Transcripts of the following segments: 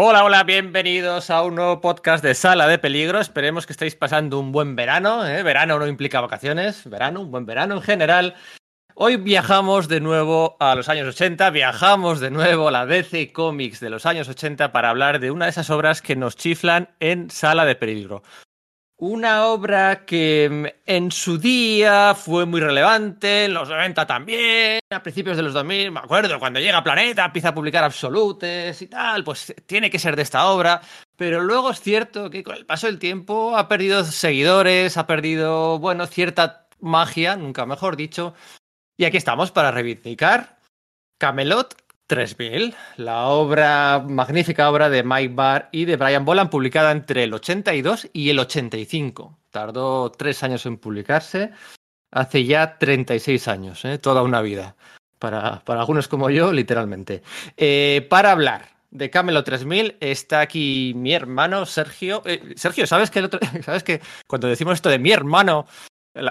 Hola, hola, bienvenidos a un nuevo podcast de Sala de Peligro. Esperemos que estéis pasando un buen verano. ¿eh? Verano no implica vacaciones, verano, un buen verano en general. Hoy viajamos de nuevo a los años 80, viajamos de nuevo a la DC Comics de los años 80 para hablar de una de esas obras que nos chiflan en Sala de Peligro. Una obra que mm, en su día fue muy relevante, en los 90 también, a principios de los 2000, me acuerdo, cuando llega Planeta, empieza a publicar absolutes y tal, pues tiene que ser de esta obra, pero luego es cierto que con el paso del tiempo ha perdido seguidores, ha perdido, bueno, cierta magia, nunca mejor dicho, y aquí estamos para reivindicar Camelot 3000, la obra, magnífica obra de Mike Barr y de Brian Boland, publicada entre el 82 y el 85. Tardó tres años en publicarse, hace ya 36 años, ¿eh? toda una vida. Para, para, algunos como yo, literalmente. Eh, para hablar de Camelo 3000 está aquí mi hermano Sergio. Eh, Sergio, ¿sabes que, ¿sabes que cuando decimos esto de mi hermano,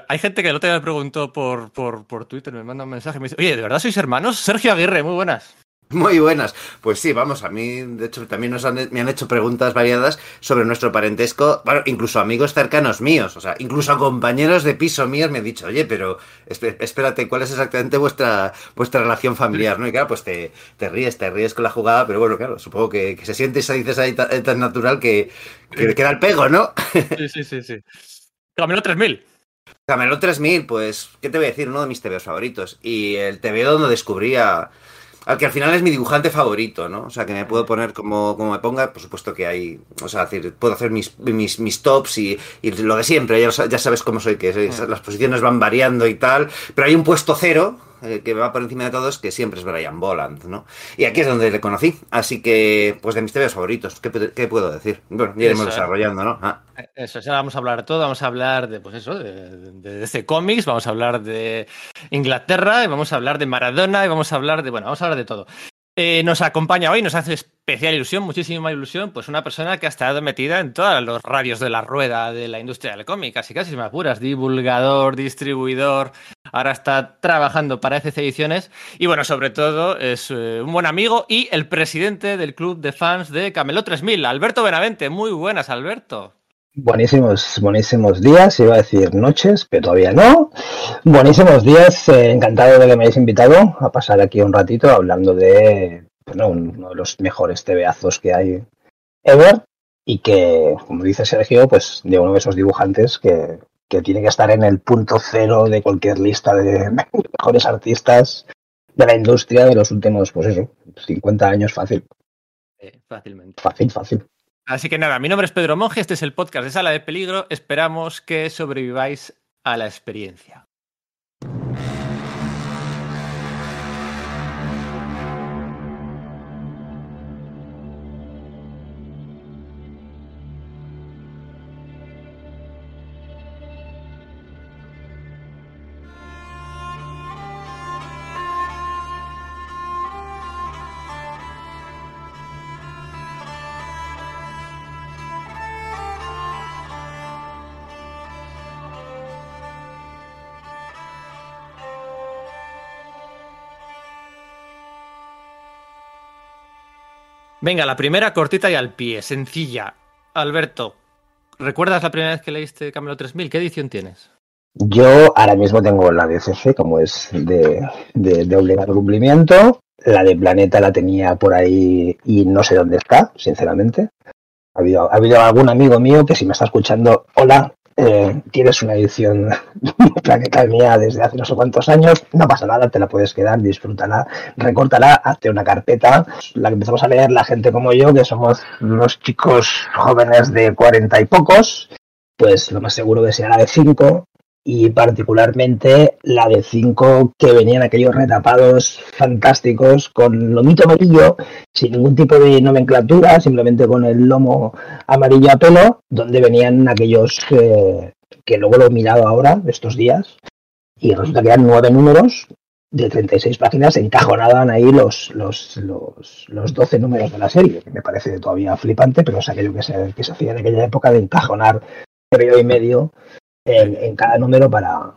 hay gente que el otro me preguntó por, por, por Twitter, me manda un mensaje, me dice, oye, ¿de verdad sois hermanos? Sergio Aguirre, muy buenas. Muy buenas. Pues sí, vamos, a mí, de hecho, también nos han, me han hecho preguntas variadas sobre nuestro parentesco, bueno, incluso amigos cercanos míos, o sea, incluso compañeros de piso míos me han dicho, oye, pero espérate, ¿cuál es exactamente vuestra, vuestra relación familiar? ¿no? Y claro, pues te, te ríes, te ríes con la jugada, pero bueno, claro, supongo que, que se siente esa dices ahí tan, natural que, que queda el pego, ¿no? Sí, sí, sí, sí. Camelo 3000. Camelo 3000, pues, ¿qué te voy a decir? Uno de mis TVOs favoritos. Y el TVO donde descubría al que al final es mi dibujante favorito, ¿no? O sea, que me puedo poner como, como me ponga, por supuesto que hay, o sea, decir, puedo hacer mis, mis, mis tops y, y, lo de siempre, ya, ya sabes cómo soy, que las posiciones van variando y tal, pero hay un puesto cero, eh, que va por encima de todos, que siempre es Brian Boland, ¿no? Y aquí es donde le conocí, así que, pues de mis temas favoritos, ¿qué, ¿qué, puedo decir? Bueno, ya iremos desarrollando, ¿no? Ah. Eso, ya vamos a hablar de todo, vamos a hablar de, pues eso, de, de, de DC Comics, vamos a hablar de Inglaterra, y vamos a hablar de Maradona, y vamos a hablar de, bueno, vamos a hablar de todo. Eh, nos acompaña hoy, nos hace especial ilusión, muchísima ilusión, pues una persona que ha estado metida en todos los radios de la rueda de la industria del cómic, casi casi me apuras, divulgador, distribuidor, ahora está trabajando para FC Ediciones y bueno, sobre todo es eh, un buen amigo y el presidente del club de fans de Camelot 3000, Alberto Benavente. Muy buenas, Alberto. Buenísimos, buenísimos días, iba a decir noches, pero todavía no. Buenísimos días, eh, encantado de que me hayáis invitado a pasar aquí un ratito hablando de bueno, uno de los mejores tebeazos que hay ever y que, como dice Sergio, pues de uno de esos dibujantes que, que tiene que estar en el punto cero de cualquier lista de mejores artistas de la industria de los últimos, pues eso, 50 años fácil. Eh, fácilmente. Fácil, fácil. Así que nada, mi nombre es Pedro Monge, este es el podcast de Sala de Peligro. Esperamos que sobreviváis a la experiencia. Venga, la primera cortita y al pie, sencilla. Alberto, ¿recuerdas la primera vez que leíste Camelo 3000? ¿Qué edición tienes? Yo ahora mismo tengo la de CC, como es de, de, de obligado cumplimiento. La de Planeta la tenía por ahí y no sé dónde está, sinceramente. Ha habido, ha habido algún amigo mío que si me está escuchando, hola, eh, tienes una edición planeta mía desde hace no sé cuántos años, no pasa nada, te la puedes quedar, disfrútala, recórtala, hazte una carpeta, la que empezamos a leer la gente como yo, que somos los chicos jóvenes de cuarenta y pocos, pues lo más seguro que la de cinco y particularmente la de 5 que venían aquellos retapados fantásticos con lomito amarillo, sin ningún tipo de nomenclatura, simplemente con el lomo amarillo a pelo, donde venían aquellos que luego lo he mirado ahora, estos días, y resulta que eran nueve números de 36 páginas, encajonaban ahí los, los, los, los 12 números de la serie, que me parece todavía flipante, pero es aquello que se, que se hacía en aquella época de encajonar periodo y medio en, cada número para,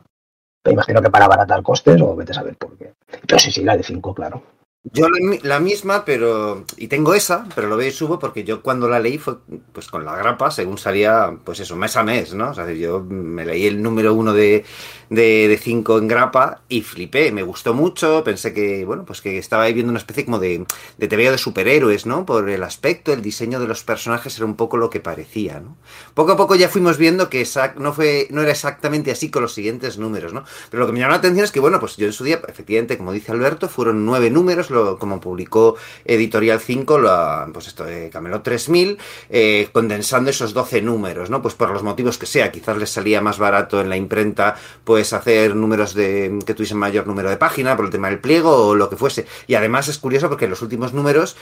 me imagino que para abaratar costes o vete a saber por qué. Pero sí, sí, la de 5, claro. Yo la, la, misma, pero. Y tengo esa, pero lo veo y subo porque yo cuando la leí fue pues con la grapa, según salía, pues eso, mes a mes, ¿no? O sea, yo me leí el número uno de, de, cinco en grapa y flipé, me gustó mucho, pensé que, bueno, pues que estaba ahí viendo una especie como de, de TV de superhéroes, ¿no? Por el aspecto, el diseño de los personajes era un poco lo que parecía, ¿no? Poco a poco ya fuimos viendo que no, fue, no era exactamente así con los siguientes números, ¿no? Pero lo que me llamó la atención es que, bueno, pues yo en su día, efectivamente, como dice Alberto, fueron nueve números, como publicó Editorial 5, lo, pues esto de Camelot 3000, eh, condensando esos 12 números, ¿no? Pues por los motivos que sea, quizás les salía más barato en la imprenta, pues hacer números de que tuviesen mayor número de página por el tema del pliego o lo que fuese. Y además es curioso porque los últimos números,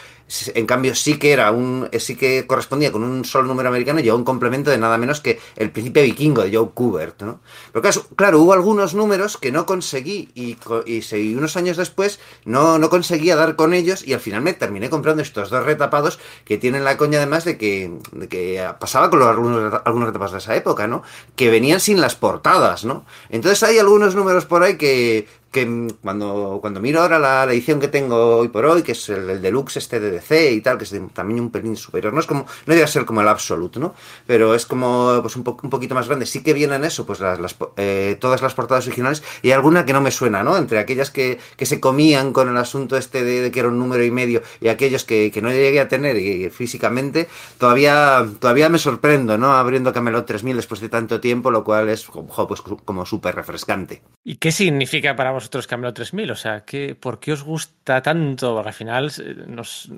en cambio, sí que era un, sí que correspondía con un solo número americano y llevaba un complemento de nada menos que El Príncipe Vikingo de Joe Kubert, ¿no? Pero claro, hubo algunos números que no conseguí y, y, unos años después no, no conseguía dar con ellos y al final me terminé comprando estos dos retapados que tienen la coña además de que, de que pasaba con los, algunos, algunos retapados de esa época, ¿no? Que venían sin las portadas, ¿no? Entonces hay algunos números por ahí que, que cuando, cuando miro ahora la, edición que tengo hoy por hoy, que es el, deluxe este de DC y tal, que es tamaño un pelín superior, no es como, no debe ser como el Absolute, ¿no? Pero es como pues un, poquito más grande. Sí que vienen eso, pues las, eh, todas las portadas originales y alguna que no me suena, ¿no? Entre aquellas que, que se comían con el asunto este de, que era un número y medio y aquellos que, que no llegué a tener físicamente, todavía, todavía me sorprendo, ¿no? Abriendo Camelot 3000 después de tanto tiempo, lo cual es pues, como súper refrescante. ¿Y qué significa para vosotros Camelot 3000? O sea, ¿qué, ¿por qué os gusta tanto? Porque al final eh, nos,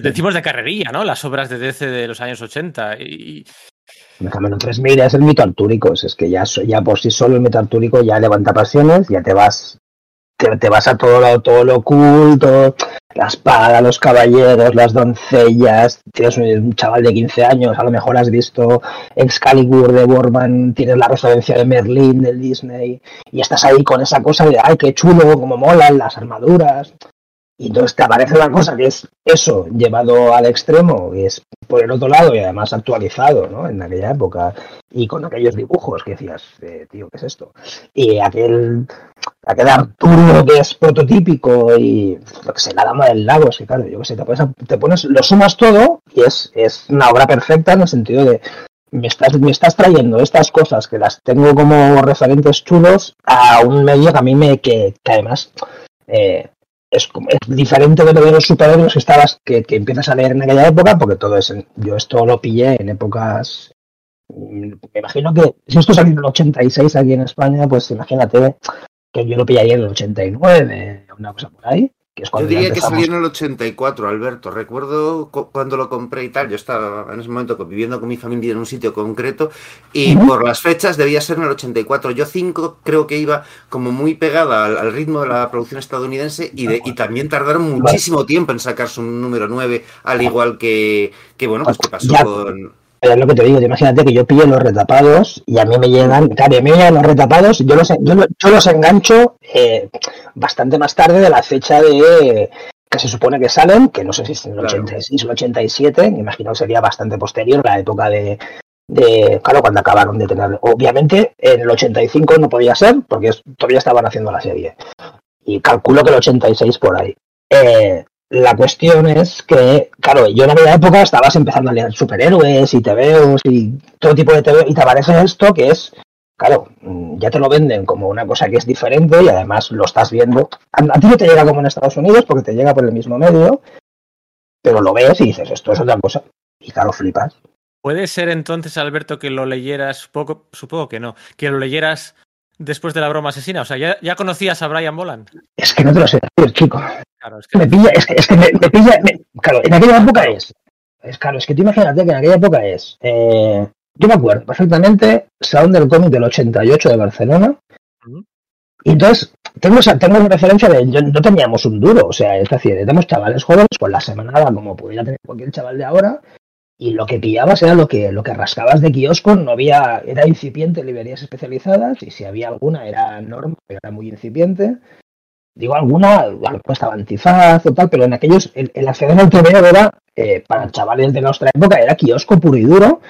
decimos de carrería, ¿no? Las obras de DC de los años 80 y... Camelot 3000 es el mito artúrico, es que ya, ya por sí solo el mito artúrico ya levanta pasiones, ya te vas te, vas a todo lo, todo lo oculto, la espada, los caballeros, las doncellas, tienes un chaval de 15 años, a lo mejor has visto Excalibur de Borman, tienes la residencia de Merlín del Disney, y estás ahí con esa cosa de, ay, qué chulo, como molan las armaduras. Y entonces te aparece una cosa que es eso llevado al extremo, que es por el otro lado y además actualizado, ¿no? En aquella época y con aquellos dibujos que decías, eh, tío, ¿qué es esto? Y aquel, aquel Arturo que es prototípico y lo que sé, la dama del lago, es que claro, yo qué sé, te pones, te pones, lo sumas todo y es, es una obra perfecta en el sentido de me estás, me estás trayendo estas cosas que las tengo como referentes chulos a un medio que a mí me, que, además eh, es, diferente de lo los superhéroes que estabas, que, empiezas a leer en aquella época, porque todo es, yo esto lo pillé en épocas, mm, me imagino que si esto salió en el 86 aquí en España, pues imagínate que yo lo pillaría en el 89, una cosa por ahí. Yo diría que salió en el 84, Alberto. Recuerdo cuando lo compré y tal. Yo estaba en ese momento viviendo con mi familia en un sitio concreto y por las fechas debía ser en el 84. Yo 5 creo que iba como muy pegada al, ritmo de la producción estadounidense y, de, y también tardaron muchísimo tiempo en sacar su número 9, al igual que, que bueno, pues que pasó con es lo que te digo, imagínate que yo pillo los retapados y a mí me llegan, claro, a mí me llegan los retapados, yo los, yo, yo los engancho eh, bastante más tarde de la fecha de que se supone que salen, que no sé si es en el 86 o el 87, me imagino que sería bastante posterior, la época de, de, claro, cuando acabaron de tener, obviamente en el 85 no podía ser, porque todavía estaban haciendo la serie, y calculo que el 86 por ahí. Eh, la cuestión es que, claro, yo en aquella época estabas empezando a leer superhéroes y TVOs y todo tipo de TV y te aparece esto que es, claro, mm, ya te lo venden como una cosa que es diferente y además lo estás viendo. A, ti no te llega como en Estados Unidos porque te llega por el mismo medio, pero lo ves y dices, esto es otra cosa. Y claro, flipas. ¿Puede ser entonces, Alberto, que lo leyeras, poco, supongo que no, que lo leyeras después de la broma asesina? O sea, ¿ya, conocías a Brian Boland? Es que no te lo sé decir, chico. Claro, es que me pilla, es que, es que me, pilla, claro, en aquella época es, es, claro, es que tú imagínate que en aquella época es, eh, yo me acuerdo perfectamente, Salón del Cómic del 88 de Barcelona, y entonces tengo, tengo una referencia de, yo, no teníamos un duro, o sea, es decir, éramos chavales jóvenes con la semanada como pudiera tener cualquier chaval de ahora, y lo que pillabas era lo que, lo que rascabas de kiosco, no había, era incipiente librerías especializadas, y si había alguna era norma, pero era muy incipiente, Digo alguna, a lo antifaz o tal, pero en aquellos, el, el acceder al TVO era, eh, para chavales de nuestra época, era kiosco puro y duro,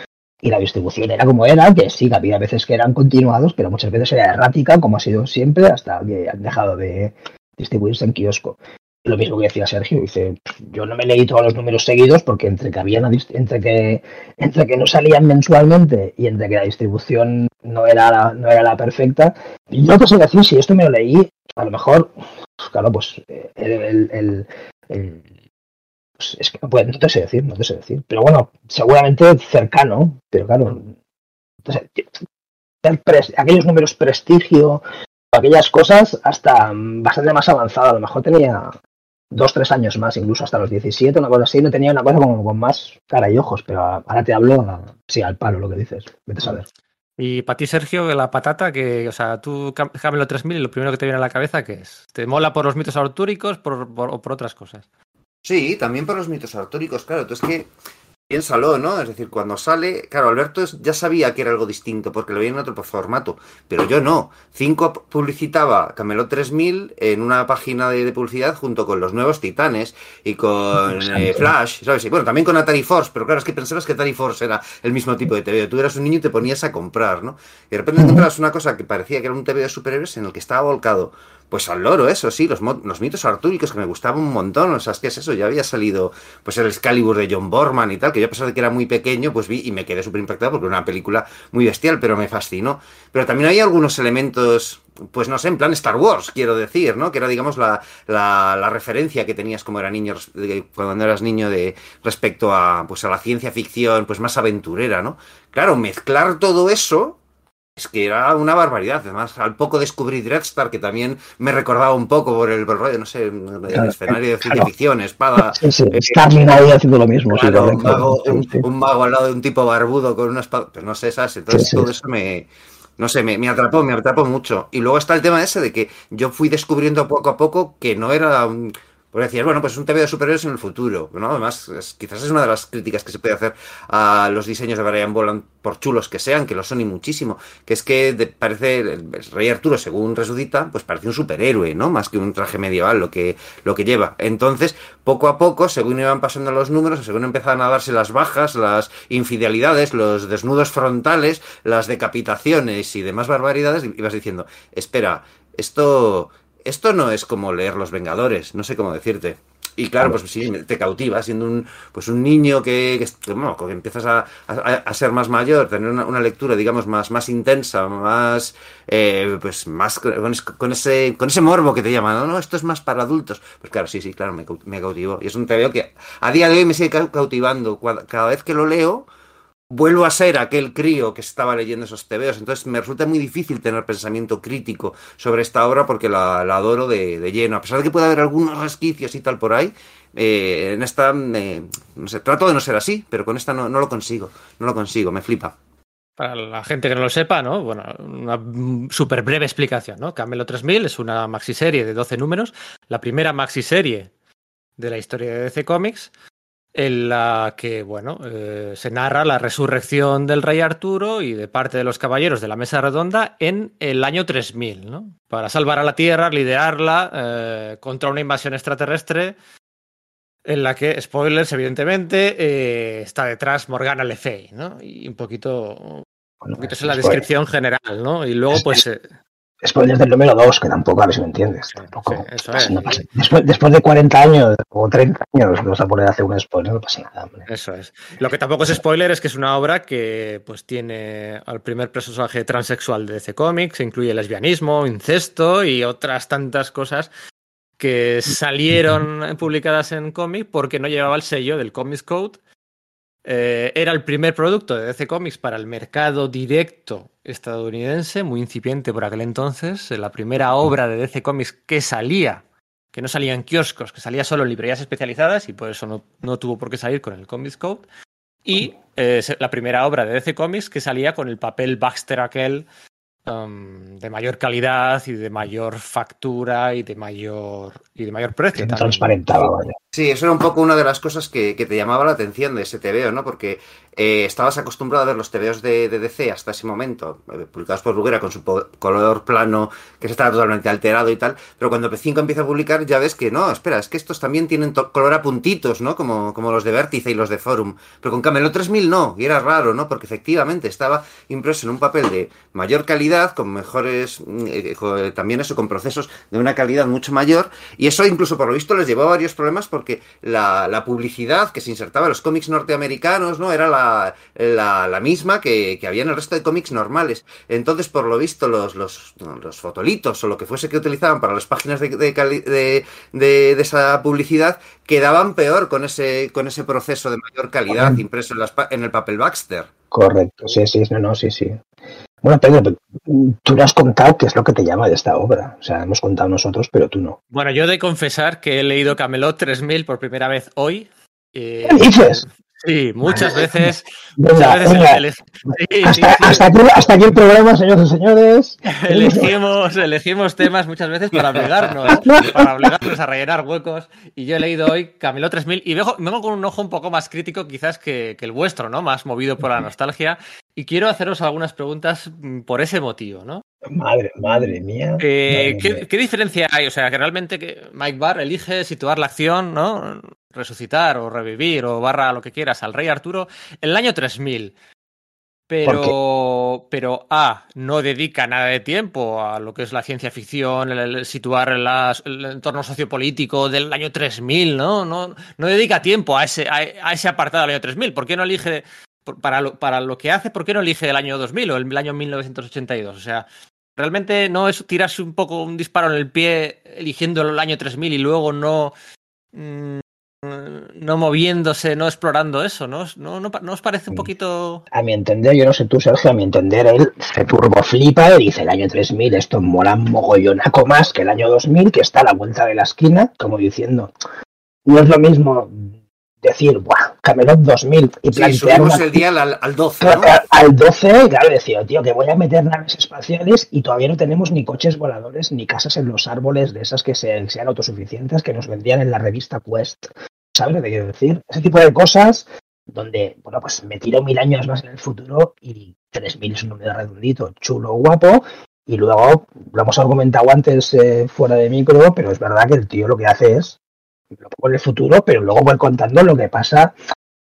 y la distribución era como era, que sí, que había veces que eran continuados, pero muchas veces era errática, como ha sido siempre, hasta que han dejado de distribuirse en kiosco. Lo mismo que decía Sergio, dice, yo no me leí todos los números seguidos porque entre que habían entre que entre que no salían mensualmente y entre que la distribución no era la, no era la perfecta, yo qué sé decir, si esto me lo leí, a lo mejor, claro, pues el, pues es que no, te sé decir, no te sé decir. Pero bueno, seguramente cercano, pero claro, entonces, aquellos números prestigio, aquellas cosas, hasta bastante más avanzado. A lo mejor tenía dos, tres años más, incluso hasta los 17, una cosa así, no tenía una cosa como con más cara y ojos, pero ahora te hablo, sí, al palo lo que dices, vete a saber. Y para ti, Sergio, la patata, que, o sea, tú Camelo 3000 y lo primero que te viene a la cabeza, ¿qué es? ¿Te mola por los mitos artúricos por, o por otras cosas? Sí, también por los mitos artúricos, claro. Entonces que piénsalo, ¿no? Es decir, cuando sale, claro, Alberto ya sabía que era algo distinto porque lo veía en otro formato, pero yo no. Cinco publicitaba Camelot 3000 en una página de, publicidad junto con los nuevos Titanes y con eh, Flash, ¿sabes? Y bueno, también con Atari Force, pero claro, es que pensabas que Atari Force era el mismo tipo de TV. Tú eras un niño y te ponías a comprar, ¿no? Y de repente encontrabas una cosa que parecía que era un TV de superhéroes en el que estaba volcado pues al loro, eso sí, los, los mitos artúricos que me gustaban un montón, o sea, es que es eso, ya había salido pues el Excalibur de John Borman y tal, que yo a pesar de que era muy pequeño, pues vi y me quedé súper impactado porque era una película muy bestial, pero me fascinó. Pero también hay algunos elementos pues no sé, en plan Star Wars, quiero decir, ¿no? Que era, digamos, la, la, la, referencia que tenías como era niño, cuando eras niño de respecto a, pues, a la ciencia ficción, pues más aventurera, ¿no? Claro, mezclar todo eso es que era una barbaridad. Además, al poco descubrí Dreadstar, que también me recordaba un poco por el rollo, no sé, el escenario de ciencia ficción, espada. Sí, sí. Eh, ahí haciendo lo mismo. un, mago, un, mago, al lado de un tipo barbudo con una espada. Pues no sé, esas. Entonces, todo eso me. No sé, me, me, atrapó, me atrapó mucho. Y luego está el tema ese de que yo fui descubriendo poco a poco que no era un porque decías, bueno, pues es un TV de superhéroes en el futuro, ¿no? Además, quizás es una de las críticas que se puede hacer a los diseños de Brian Boland, por chulos que sean, que lo son y muchísimo, que es que parece, el, Rey Arturo, según resucita, pues parece un superhéroe, ¿no? Más que un traje medieval lo que, lo que lleva. Entonces, poco a poco, según iban pasando los números, según empezaban a darse las bajas, las infidelidades, los desnudos frontales, las decapitaciones y demás barbaridades, ibas diciendo, espera, esto esto no es como leer Los Vengadores, no sé cómo decirte. Y claro, pues sí, te cautiva, siendo un, pues un niño que, que, empiezas a, ser más mayor, tener una, lectura, digamos, más, más intensa, más, eh, pues más con, ese, con ese morbo que te llama, no, no, esto es más para adultos. Pues claro, sí, sí, claro, me, me cautivó. Y es un TVO que a día de hoy me sigue cautivando. Cada vez que lo leo, vuelvo a ser aquel crío que estaba leyendo esos tebeos. Entonces me resulta muy difícil tener pensamiento crítico sobre esta obra porque la, adoro de, lleno. A pesar de que pueda haber algunos resquicios y tal por ahí, eh, en esta, no sé, trato de no ser así, pero con esta no, lo consigo. No lo consigo, me flipa. Para la gente que no lo sepa, ¿no? Bueno, una súper breve explicación, ¿no? Camelo 3000 es una maxiserie de 12 números, la primera maxiserie de la historia de DC Comics, en la que, bueno, eh, se narra la resurrección del rey Arturo y de parte de los caballeros de la Mesa Redonda en el año 3000, ¿no? Para salvar a la Tierra, liderarla eh, contra una invasión extraterrestre en la que, spoilers, evidentemente, eh, está detrás Morgana Le Fay, ¿no? Y un poquito, un poquito es la descripción general, ¿no? Y luego, pues... Spoilers del número 2, que tampoco, a ver si me entiendes. Tampoco, después, después, de 40 años o 30 años, vamos a poner a hacer un spoiler, no pasa nada. Hombre. Eso es. Lo que tampoco es spoiler es que es una obra que pues tiene al primer personaje transexual de DC Comics, incluye lesbianismo, incesto y otras tantas cosas que salieron publicadas en cómic porque no llevaba el sello del Comics Code eh, era el primer producto de DC Comics para el mercado directo estadounidense, muy incipiente por aquel entonces. La primera obra de DC Comics que salía, que no salía en kioscos, que salía solo en librerías especializadas y por eso no, tuvo por qué salir con el Comics Code. Y eh, la primera obra de DC Comics que salía con el papel Baxter aquel Um, de mayor calidad y de mayor factura y de mayor y de mayor precio. Transparentaba, Sí, eso era un poco una de las cosas que, te llamaba la atención de ese TVO, ¿no? Porque eh, estabas acostumbrado a ver los TVOs de, DC hasta ese momento, eh, publicados por Bruguera con su color plano, que se estaba totalmente alterado y tal, pero cuando P5 empieza a publicar ya ves que no, espera, es que estos también tienen color a puntitos, ¿no? Como, como los de Vértice y los de Forum, pero con Camelot 3000 no, y era raro, ¿no? Porque efectivamente estaba impreso en un papel de mayor calidad con mejores, mm, eh, también eso, con procesos de una calidad mucho mayor, y eso incluso por lo visto les llevó a varios problemas porque la, la publicidad que se insertaba en los cómics norteamericanos, ¿no? Era la, la, la misma que, que había en el resto de cómics normales. Entonces, por lo visto, los, los, los fotolitos o lo que fuese que utilizaban para las páginas de, de, de, de- de esa publicidad quedaban peor con ese, con ese proceso de mayor calidad Correcto. impreso en, las pa- en el papel Baxter. Correcto, sí, sí, no, no, sí, sí. Bueno, Pedro, pero tú no has contado qué es lo que te llama de esta obra. O sea, hemos contado nosotros, pero tú no. Bueno, yo he de confesar que he leído Camelot 3000 por primera vez hoy. Eh, ¿Qué dices? Sí, muchas veces. Venga, muchas veces ele- sí, Hasta, sí. hasta aquí, hasta aquí el programa, señores y señores. Elegimos, elegimos temas muchas veces para obligarnos, para obligarnos a rellenar huecos. Y yo he leído hoy Camilo 3000 y vengo, vengo con un ojo un poco más crítico quizás que, que el vuestro, ¿no? Más movido por la nostalgia. Y quiero haceros algunas preguntas mm, por ese motivo, ¿no? Madre, madre mía. Eh, Madre ¿qué, mía. qué diferencia hay? O sea, que realmente que Mike Barr elige situar la acción, ¿no? Resucitar o revivir o barra lo que quieras al rey Arturo en el año 3000. Pero, pero A, no dedica nada de tiempo a lo que es la ciencia ficción, el, el situar las- el entorno sociopolítico del año 3000, ¿no? No, no dedica tiempo a ese, a, a ese apartado del año 3000. ¿Por qué no elige, para lo, para lo que hace, por qué no elige el año 2000 o el año 1982? O sea, realmente no es tirarse un poco un disparo en el pie eligiendo el año 3000 y luego no mm, no moviéndose, no explorando eso, ¿no? ¿No, no, no os parece un poquito A mi entender, yo no sé tú, Sergio, a mi entender, él se turboflipa y dice el año 3000, esto mola mogollonaco más que el año 2000, que está a la vuelta de la esquina, como diciendo, no es lo mismo decir, ¡buah! Camelot 2000 y Sí, plantear subimos una- el día al, al 12, ¿no? Claro, al 12, claro, decía, tío, que voy a meter naves espaciales y todavía no tenemos ni coches voladores ni casas en los árboles de esas que se- sean autosuficientes que nos vendían en la revista Quest. ¿Sabes lo que quiero decir? Ese tipo de cosas donde, bueno, pues me tiro mil años más en el futuro y 3000 es un número redondito, chulo, guapo. Y luego, lo hemos argumentado antes eh, fuera de micro, pero es verdad que el tío lo que hace es, lo pongo en el futuro, pero luego voy contando lo que pasa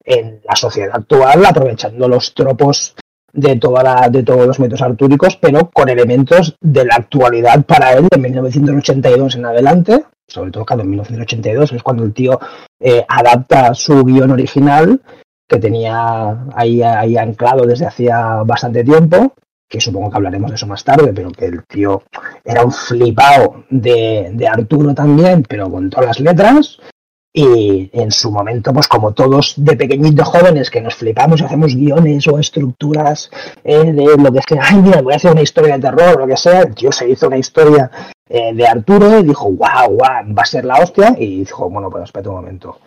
en la sociedad actual, aprovechando los tropos de, toda la, de todos los métodos artúricos, pero con elementos de la actualidad para él de 1982 en adelante, sobre todo claro, en 1982 es cuando el tío eh, adapta su guion original que tenía ahí, ahí anclado desde hacía bastante tiempo, que supongo que hablaremos de eso más tarde, pero que el tío era un flipado de, de Arturo también, pero con todas las letras, y en su momento, pues como todos de pequeñitos jóvenes que nos flipamos y hacemos guiones o estructuras eh, de lo que sea, ay, mira, voy a hacer una historia de terror o lo que sea, tío se hizo una historia eh, de Arturo y dijo, wow, wow, va a ser la hostia, y dijo, bueno, pues espera un momento,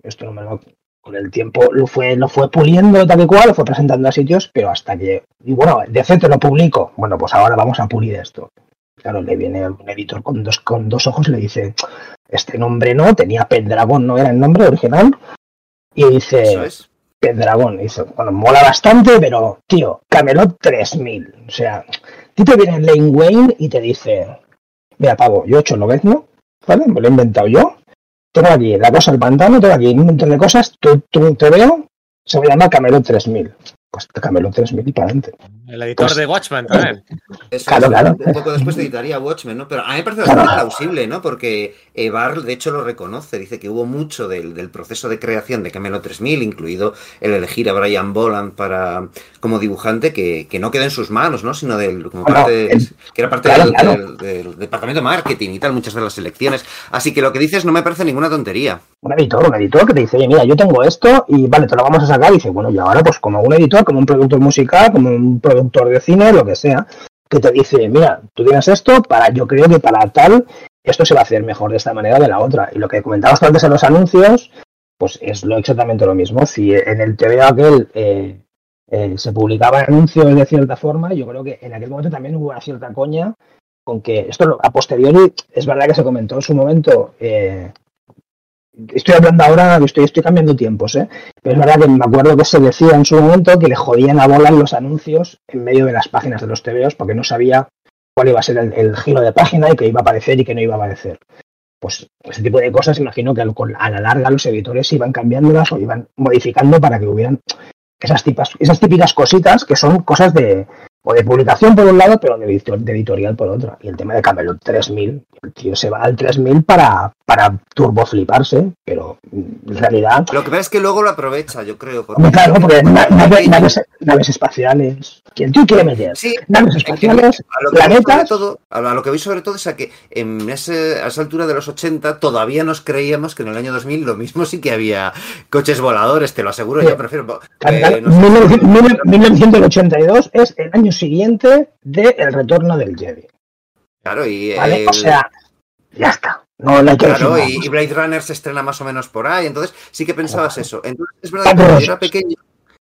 esto no me lo... Con el tiempo lo fue, lo fue puliendo tal y cual, lo fue presentando a sitios, pero hasta que, y bueno, de te lo publico, bueno, pues ahora vamos a pulir esto. Claro, le viene un editor con dos, con dos ojos y le dice, este nombre no, tenía Pendragón, no era el nombre original. Y dice, Eso es. Dice, bueno, mola bastante, pero, tío, Camelot 3000. O sea, ti te viene Lane Wayne y te dice, mira, pavo, yo he hecho Lobezno, ¿vale? Me lo he inventado yo. Tengo aquí la cosa del pantano, tengo aquí un montón de cosas, tú, tú te veo, se va a llamar Camelot 3000. Pues Camelot 3000 y para adelante. el editor Pues- de Watchmen también. Eso Claro, es, claro. Un poco después editaría Watchmen, ¿no? Pero a mí me parece bastante plausible, ¿no? Porque Barr, de hecho, lo reconoce. Dice que hubo mucho del, del proceso de creación de Camelot 3000, incluido el elegir a Brian Boland para, como dibujante, que, que no queda en sus manos, ¿no? Sino del, como parte el- que era parte claro, del, claro. del- del departamento de marketing y tal, muchas de las selecciones. Así que lo que dices no me parece ninguna tontería. un editor, un editor que te dice, oye, mira, yo tengo esto y vale, te lo vamos a sacar. Y dice, bueno, y ahora, pues como un editor, como un productor musical, como un productor de cine, lo que sea, que te dice, mira, tú tienes esto, para yo creo que para tal, esto se va a hacer mejor de esta manera o de la otra. Y lo que comentabas antes en los anuncios, pues es lo exactamente lo mismo. Si en el TV aquel eh, eh, se publicaban anuncios de cierta forma, yo creo que en aquel momento también hubo una cierta coña con que esto a posteriori es verdad que se comentó en su momento. eh, estoy hablando ahora, estoy, estoy cambiando tiempos, ¿eh? pero es verdad que me acuerdo que se decía en su momento que le jodían a bola los anuncios en medio de las páginas de los TVOs porque no sabía cuál iba a ser el, el giro de página y que iba a aparecer y que no iba a aparecer. Pues ese tipo de cosas, imagino que a la larga los editores iban cambiándolas o iban modificando para que hubieran esas, tipas, esas típicas cositas que son cosas de, o de publicación por un lado, pero de, editor- de editorial por otro. Y el tema de Camelot 3000, el tío se va al 3000 para, para turbo fliparse, pero en realidad, Lo que pasa es que luego lo aprovecha, yo creo. porque- claro, porque na- nave- naves, naves espaciales, ¿quién tú quiere meter? Sí, Naves espaciales, a lo que planetas, todo, a lo que voy sobre todo es a que en ese, a esa altura de los 80 todavía nos creíamos que en el año 2000 lo mismo sí que había coches voladores, te lo aseguro, Sí. yo prefiero... Eh, no sé, 1900 1982 es el año siguiente de El Retorno del Jedi. claro, y, ¿vale? o sea, ya está. No, no hay que Claro, decir y, Blade Runner se estrena más o menos por ahí, entonces sí que pensabas Claro. eso. Entonces es verdad que cuando yo era pequeño,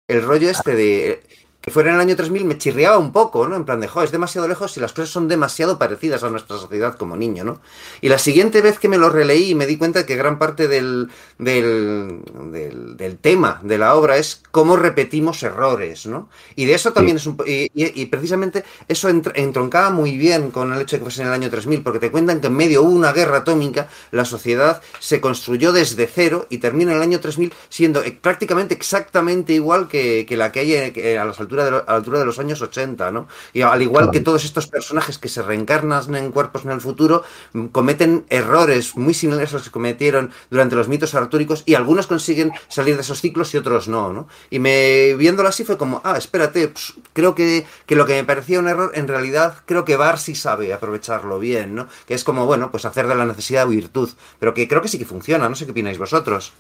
el rollo este de fuera en el año 3000 me chirriaba un poco, ¿no? En plan de, jo, es demasiado lejos y las cosas son demasiado parecidas a nuestra sociedad como niño, ¿no? Y la siguiente vez que me lo releí me di cuenta que gran parte del, del, del, del tema de la obra es cómo repetimos errores, ¿no? Y de eso también es un... Y, y- y precisamente eso entr- entroncaba muy bien con el hecho de que fuese en el año 3000, porque te cuentan que en medio hubo una guerra atómica, la sociedad se construyó desde cero y termina en el año 3000 siendo eh, prácticamente exactamente igual que, que la que hay eh, a, las alturas de lo- a la altura de los años 80, ¿no? Y al igual que todos estos personajes que se reencarnan en cuerpos en el futuro, mm, cometen errores muy similares a los que cometieron durante los mitos artúricos y algunos consiguen salir de esos ciclos y otros no, ¿no? Y me viéndolo así fue como, ah, espérate, pues, creo que, que lo que me parecía un error, en realidad creo que Bar sí sabe aprovecharlo bien, ¿no? Que es como, bueno, pues hacer de la necesidad virtud, pero que creo que sí que funciona, no sé qué opináis vosotros.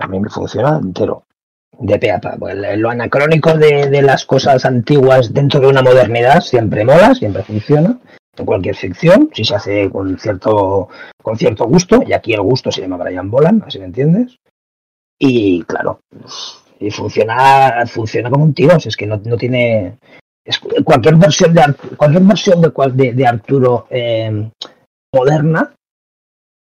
A mí me funciona entero. De pe a pa. Pues lo anacrónico de, de las cosas antiguas dentro de una modernidad siempre mola, siempre funciona. En cualquier ficción, si se hace con cierto, con cierto gusto, y aquí el gusto se llama Brian Bolan, así me entiendes. Y claro, y funciona, funciona como un tiro, si es que no, no tiene. cualquier versión de cualquier versión de, de, de Arturo eh, moderna,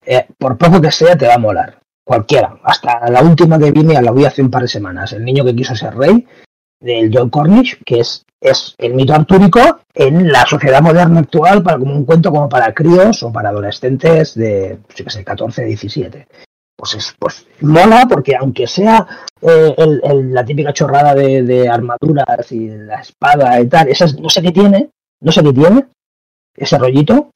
eh, por poco que sea, te va a molar cualquiera, hasta la última que vine, la vi hace un par de semanas, El niño que quiso ser rey, del John Cornish, que es, es el mito artúrico en la sociedad moderna actual, para como un cuento como para críos o para adolescentes de, yo qué sé, 14, 17. Pues, es, pues mola porque aunque sea eh, la típica chorrada de, de armaduras y la espada y tal, esas no sé qué tiene, no sé qué tiene, ese rollito,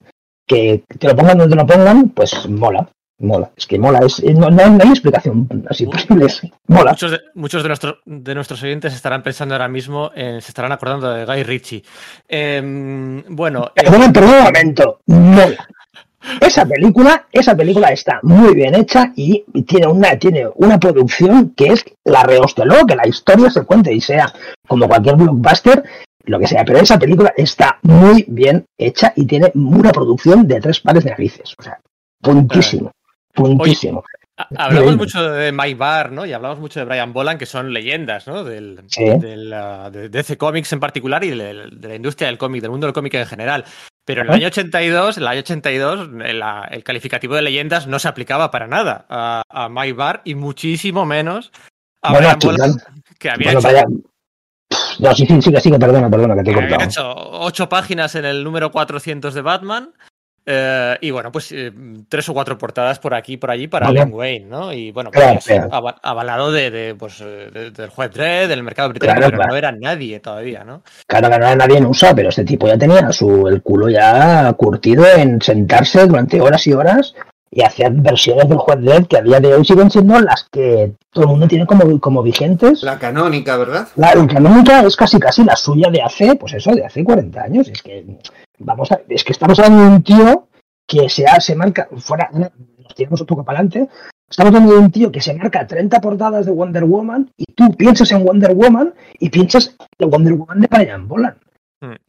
que te lo pongan donde lo pongan, pues mola. Mola, es que mola, es, no, no hay, no hay explicación así posible, es- mola. Muchos, de, muchos de, nuestros de nuestros oyentes estarán pensando ahora mismo, en- se estarán acordando de Guy Ritchie. Em, bueno, eh, Perdón, perdón un momento, mola. Esa película, esa película está muy bien hecha y tiene una, tiene una producción que es la. Luego que la historia se cuente y sea como cualquier blockbuster, lo que sea, pero esa película está muy bien hecha y tiene una producción de tres pares de narices. O sea, puntísimo, puntísimo. hablamos mucho de Mike Barr, ¿no? Y hablamos mucho de Brian Bolan, que son leyendas, ¿no? Del, Sí. del, de DC Comics en particular y del- de, la industria del cómic, del mundo del cómic en general. Pero en el año 82, el año 82, el, ah, el calificativo de leyendas no se aplicaba para nada a, a Mike Barr y muchísimo menos a Bueno, Brian sí, Bolan, que había Bueno, hecho vaya- No, sí, sí, sigue, sigue, perdona, perdona, que te he cortado. hecho ocho páginas en el número 400 de Batman. Eh, y bueno, pues eh, tres o cuatro portadas por aquí y por allí para. Alan Wayne, ¿no? Y bueno, pues, Claro, es claro. ava- avalado de, de, pues, eh, de- del juez Dredd, del mercado británico, Claro, pero no era nadie todavía, ¿no? Claro que no nadie en USA, pero este tipo ya tenía su, el culo ya curtido en sentarse durante horas y horas y hacer versiones del juez Dredd que a día de hoy siguen siendo las que todo el mundo tiene como, como vigentes. La canónica, ¿verdad? La, la canónica es casi casi la suya de hace, pues eso, de hace 40 años. Es que vamos a, es que estamos hablando de un tío que se, ha- se marca, fuera, nos tiramos un poco para adelante, estamos hablando de un tío que se marca 30 portadas de Wonder Woman y tú piensas en Wonder Woman y piensas en Wonder Woman de Brian Bolan.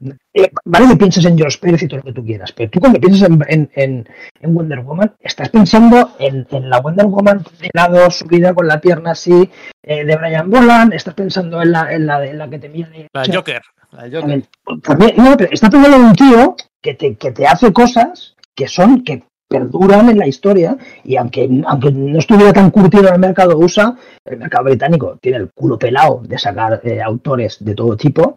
Mm. Eh, vale que pienses en George Pérez y todo lo que tú quieras, pero tú cuando piensas en, en, en- en Wonder Woman, estás pensando en, en la Wonder Woman de lado, subida con la pierna así, eh, de Brian Bolan, estás pensando en la, en la, en la que te mira La o sea, Joker. La Joker. también, no, pero está pensando en un tío que te, que te hace cosas que son, que perduran en la historia y aunque, aunque no estuviera tan curtido en el mercado USA, el mercado británico tiene el culo pelado de sacar eh, autores de todo tipo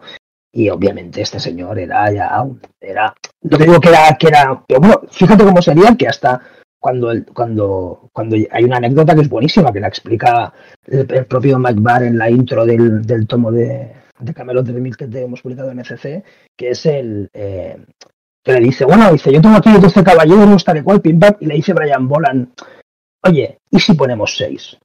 y obviamente este señor era ya, era, no digo que era, que era, pero bueno, fíjate cómo sería que hasta cuando, el, cuando, cuando hay una anécdota que es buenísima, que la explica el, el propio Mike Barr en la intro del, del tomo de, de Camelot 3000 que te hemos publicado en FC, que es el eh, que le dice, bueno, dice, yo tengo aquí 12 caballeros, tal y cual, pim pam, y le dice Brian Bolan, oye, ¿y si ponemos 6?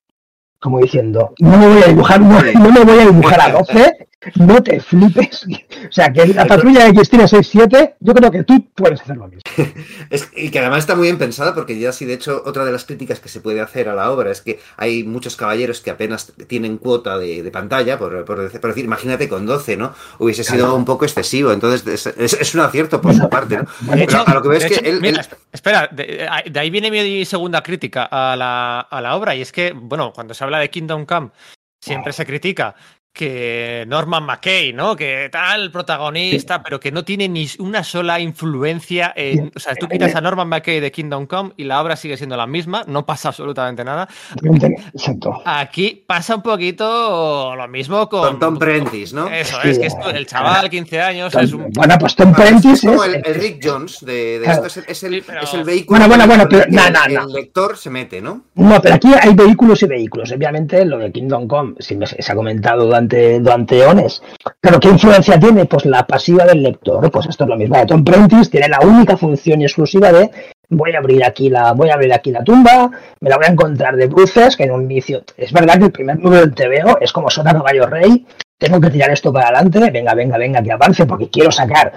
Como diciendo, no me voy a dibujar, no, no me voy a dibujar a 12, no te flipes. O sea, que la patrulla X tiene 6-7, yo creo que tú puedes hacer lo mismo. Es, y que además está muy bien pensada porque ya sí, de hecho, otra de las críticas que se puede hacer a la obra es que hay muchos caballeros que apenas tienen cuota de, de pantalla, por, por, decir, por, decir, imagínate con 12, ¿no? Hubiese sido claro. un poco excesivo, entonces es, es, es un acierto por su parte, ¿no? De hecho, a lo que ves que él, mira, él... Espera, de, de, ahí viene mi segunda crítica a la, a la obra y es que, bueno, cuando se habla de Kingdom Come siempre se critica que Norman McKay, ¿no? Que tal protagonista, pero que no tiene ni una sola influencia en. O sea, tú quitas a Norman McKay de Kingdom Come y la obra sigue siendo la misma, no pasa absolutamente nada. Exacto. Aquí pasa un poquito lo mismo con. Con Tom Prentice, ¿no? Eso, sí, es que esto, el chaval, 15 años, Tom, es un. Bueno, pues Tom Prentice. Es como el, el, Rick Jones de, de claro. esto, es, es, el, sí, pero... es el vehículo. Bueno, bueno, bueno, pero. El, No, no, no. el lector se mete, ¿no? No, pero aquí hay vehículos y vehículos. Obviamente, lo de Kingdom Come, si me, se ha comentado durante, durante Claro, ¿qué influencia tiene? Pues la pasiva del lector. Pues esto es lo mismo. Tom Prentice tiene la única función y exclusiva de voy a abrir aquí la, voy a abrir aquí la tumba, me la voy a encontrar de bruces, que en un inicio. Es verdad que el primer número del TVO es como Sota Caballo Rey. Tengo que tirar esto para adelante, venga, venga, venga, que avance, porque quiero sacar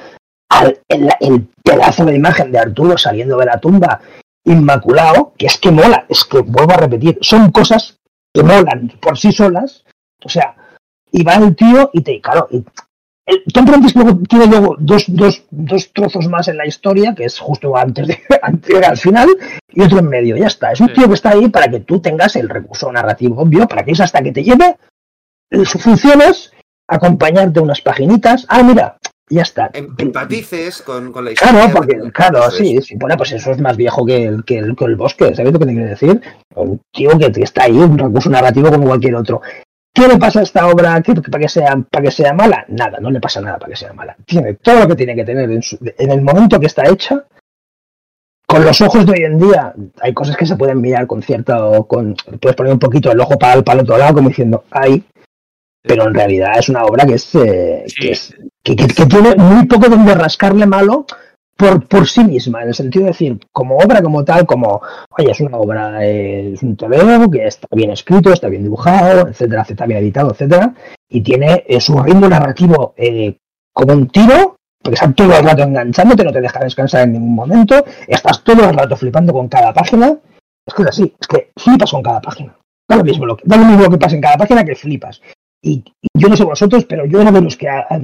el, el pedazo de imagen de Arturo saliendo de la tumba inmaculado, que es que mola, es que vuelvo a repetir, son cosas que molan por sí solas. O sea, y va el tío y te, claro, y el, Tom Prentice luego tiene luego dos, dos, dos trozos más en la historia, que es justo antes de, anterior al final, y otro en medio, ya está. Es un sí. tío que está ahí para que tú tengas el recurso narrativo obvio, para que es hasta que te lleve. Su función es acompañarte unas paginitas. Ah, mira, ya está. Empatices con, con la historia. Claro, porque, claro, sí, sí, bueno, pues eso es más viejo que el, que el, que el bosque, ¿sabes lo que te quiero decir? Un tío que está ahí, un recurso narrativo como cualquier otro. ¿Qué le pasa a esta obra para que, sea, para que sea mala? Nada, no le pasa nada para que sea mala. Tiene todo lo que tiene que tener en, su, en, el momento que está hecha. Con los ojos de hoy en día, hay cosas que se pueden mirar con cierta. Con, puedes poner un poquito el ojo para, para el otro lado, como diciendo, ay. Pero en realidad es una obra que es. Eh, sí. que, es que, que, que, tiene muy poco donde rascarle malo por, por sí misma, en el sentido de decir, como obra como tal, como, oye, es una obra, eh, es un TVO que está bien escrito, está bien dibujado, etcétera, está bien editado, etcétera, y tiene eh, su ritmo narrativo eh, como un tiro, porque estás todo el rato enganchándote, no te deja descansar en ningún momento, estás todo el rato flipando con cada página, es que es así, es que flipas con cada página. Da lo mismo lo que, da lo mismo lo que pasa en cada página que flipas. Y, yo no sé vosotros, pero yo era de los que a, a,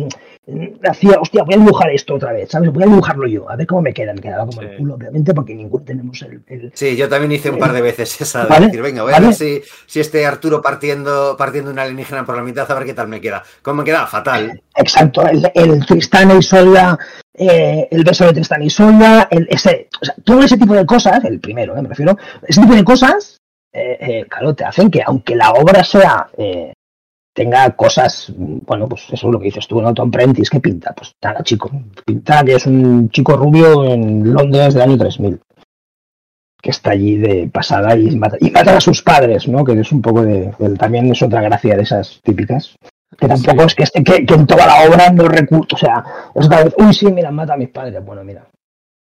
hacía, hostia, voy a dibujar esto otra vez, ¿sabes? Voy a dibujarlo yo, a ver cómo me queda. Me quedaba como sí. el culo, obviamente, porque ninguno tenemos el, el, Sí, yo también hice un par de veces esa, de ¿vale? decir, venga, voy ¿vale? a ver si, si este Arturo partiendo, partiendo una alienígena por la mitad, a ver qué tal me queda. ¿Cómo me queda? Fatal. Exacto, el, el Tristán y Solda, eh, el beso de Tristán y Solda, el, ese, o sea, todo ese tipo de cosas, el primero, ¿eh? me refiero, ese tipo de cosas, eh, eh, claro, te hacen que aunque la obra sea eh, tenga cosas, bueno, pues eso es lo que dices tú, ¿no? Tom Prentice, ¿qué pinta? Pues nada, chico, pinta que es un chico rubio en Londres del año 3000, que está allí de pasada y mata, y mata a sus padres, ¿no? Que es un poco de, de, también es otra gracia de esas típicas. Que tampoco sí. es que, este, que, que, en toda la obra no recurso, o sea, es otra vez, uy, sí, mira, mata a mis padres, bueno, mira,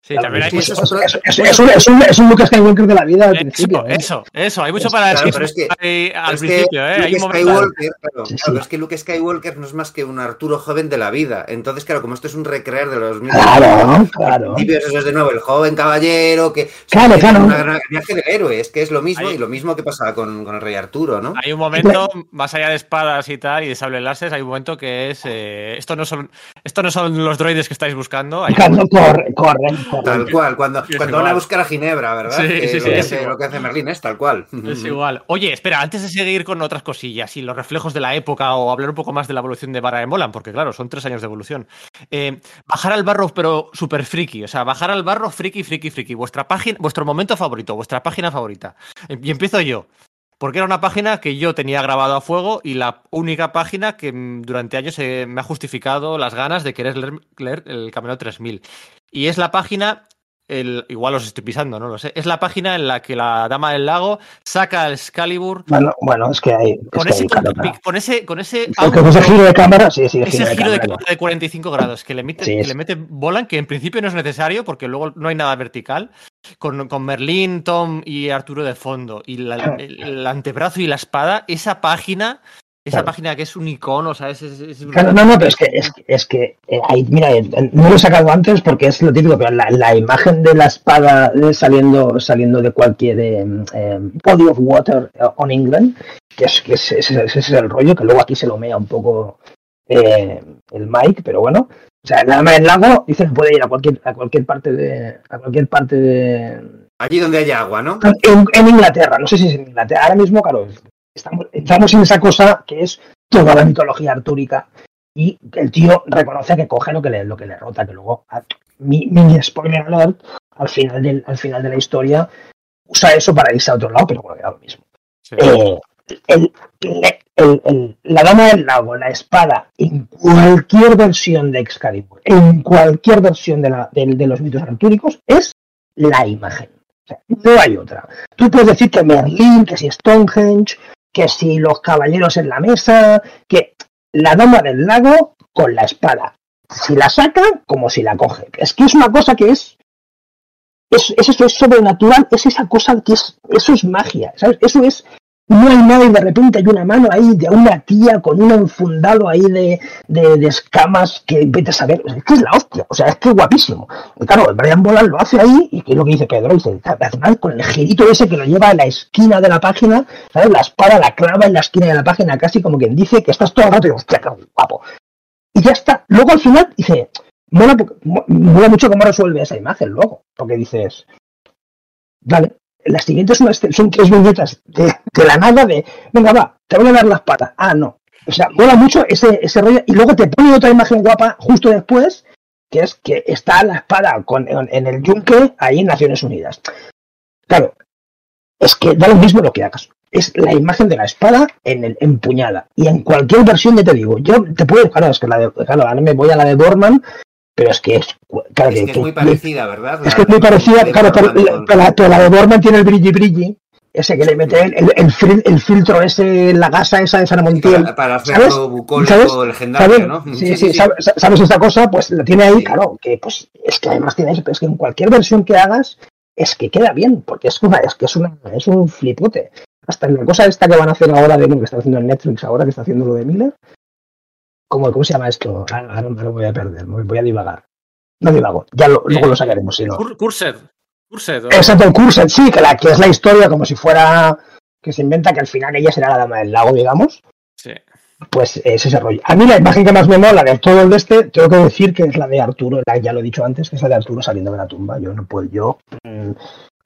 Sí, claro, también hay es, es, es, es, un, un, es un Luke Skywalker de la vida al eso, principio. ¿eh? Eso, eso, hay mucho para claro, pero es que, hay, al es principio, ¿eh? Luke Hay Skywalker, claro, sí, claro, sí. es que Luke Skywalker no es más que un Arturo joven de la vida. Entonces, claro, como esto es un recrear de los mismos. Claro, claro. Eso es de nuevo el joven caballero que. Claro, claro. Una gran viaje del héroe, es que es lo mismo hay, y lo mismo que pasaba con, con, el rey Arturo, ¿no? Hay un momento, más allá de espadas y tal, y de sable láser, hay un momento que es. Eh, esto, no son, esto no son los droides que estáis buscando. Hay corre, corre, corre, Tal cual, cuando, cuando van a buscar a Ginebra, ¿verdad? Sí, sí, lo, sí, que sí, hace, lo, que hace, Merlín es tal cual. Es igual. Oye, espera, antes de seguir con otras cosillas y los reflejos de la época o hablar un poco más de la evolución de Vara de Molan, porque claro, son tres años de evolución. Eh, bajar al barro, pero súper friki. O sea, bajar al barro friki, friki, friki. Vuestra página, vuestro momento favorito, vuestra página favorita. Y empiezo yo porque era una página que yo tenía grabado a fuego y la única página que durante años eh, me ha justificado las ganas de querer leer, leer el Camino 3000. Y es la página el, igual os estoy pisando, no lo sé. Es la página en la que la Dama del Lago saca el Excalibur. Bueno, bueno es que hay. Con, es ese, que hay con, con ese, con ese, ese giro de cámara, sí, sí, ese giro de giro cámara. de 45 grados que le mete, Sí, que le mete Bolan, que en principio no es necesario porque luego no hay nada vertical. Con, con Merlín, Tom y Arturo de fondo y la- el, el antebrazo y la espada, esa página, esa Claro. página que es un icono, ¿sabes? Es, es Claro, no, no, pero es que, es, que- es que eh, ahí, mira, eh, no lo he sacado antes porque es lo típico, pero la, la imagen de la espada saliendo, saliendo de cualquier eh, eh, body of water on England, que es, que es- ese, ese es el rollo, que luego aquí se lo mea un poco eh, el Mike, pero bueno. O sea, el lago, dice que puede ir a cualquier, a cualquier parte de, a cualquier parte de, Allí donde haya agua, ¿no? en, en Inglaterra, no sé si es en Inglaterra, ahora mismo, claro, estamos, en esa cosa que es toda la mitología artúrica y el tío reconoce que coge lo que le, lo que le rota, que luego, a- mi, mini spoiler alert, al final, del, al final de la historia usa eso para irse a otro lado, pero bueno, ya lo mismo. Sí. Eh, el- el- el- el- la dama del lago, la espada, en cualquier versión de Excalibur, en cualquier versión de, la- de- de los mitos artúricos, es la imagen. O sea, no hay otra. Tú puedes decir que Merlín, que si Stonehenge, que si los caballeros en la mesa, que la dama del lago con la espada. Si la saca, como si la coge. Es que es una cosa que es. Es, es eso, es sobrenatural, es esa cosa que es. Eso es magia, ¿sabes? Eso es. No hay nada y de repente hay una mano ahí de una tía con un enfundado ahí de, de, escamas que vete a saber. Es que es la hostia, o sea, es que es guapísimo. Y claro, Brian Boland lo hace ahí y que es lo que dice Pedro, dice, final con el girito ese que lo lleva a la esquina de la página, ¿sabes? La espada la clava en la esquina de la página, casi como quien dice que estás todo el rato y hostia, qué guapo. Y ya está. Luego al final dice, mola, mola mucho cómo resuelve esa imagen luego, porque dices, vale, la siguiente es una, son tres viñetas de, la nada de, venga, va, te voy a dar las patas. Ah, no. O sea, mola mucho ese, ese rollo. Y luego te pone otra imagen guapa justo después, que es que está la espada con, en, en el yunque ahí en Naciones Unidas. Claro, es que da lo mismo lo que hagas. Es la imagen de la espada en el, empuñada. Y en cualquier versión, ya te digo, yo te puedo, claro, es que la de, claro, ahora me voy a la de Dorman, pero es que es, claro, Es que es muy parecida, ¿verdad? es que es muy parecida, de claro, pero, la, pero la de Borman tiene el brilli brilli, ese que le mete el, el, el fil- el filtro ese, la gasa esa de San Montiel. Para, para ¿sabes? hacerlo bucólico ¿Sabes? legendario, ¿Sabes? ¿no? Sí, sí, ¿sabes, sabes esta cosa? Pues la tiene ahí, Sí. claro, que pues es que además tiene eso, pero es que en cualquier versión que hagas, es que queda bien, porque es una, es que es una, es un flipote. Hasta en la cosa esta que van a hacer ahora de que está haciendo en Netflix ahora, que está haciendo lo de Miller. ¿Cómo, cómo se llama esto? Ah, Ahora me lo voy a perder, voy a divagar. No divago, ya lo- luego lo sacaremos, si no. Cur- Cursed. Cursed. Exacto, el Cursed, sí, que, la, que es la historia como si fuera que se inventa que al final ella será la dama del lago, digamos. Sí. Pues es ese rollo. A mí la imagen que más me mola de todo el de este, tengo que decir que es la de Arturo, la- ya lo he dicho antes, que es la de Arturo saliendo de la tumba. Yo no puedo, yo. mm,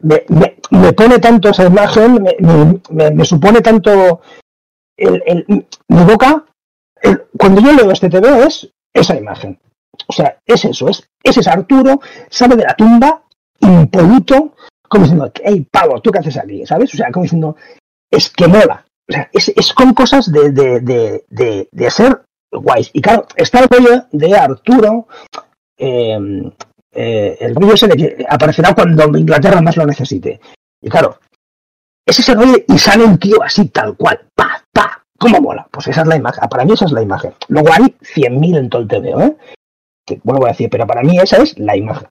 Me, me- me pone tanto esa imagen, me, me- supone tanto. El, el- mi boca, cuando yo leo este TV es esa imagen. O sea, es eso, es, ese es Arturo, sale de la tumba, impoluto, como diciendo, hey, pavo, ¿tú qué haces aquí? ¿Sabes? O sea, como diciendo, es que mola. O sea, es, con cosas de, de, de, de, ser guays. Y claro, está el rollo de Arturo, eh, eh, el rollo ese de que aparecerá cuando Inglaterra más lo necesite. Y claro, es ese rollo y sale un tío así, tal cual, ¿cómo mola? Pues esa es la imagen, para mí esa es la imagen. Luego hay 100.000 en todo el TVO, ¿eh? Que vuelvo a decir, pero para mí esa es la imagen.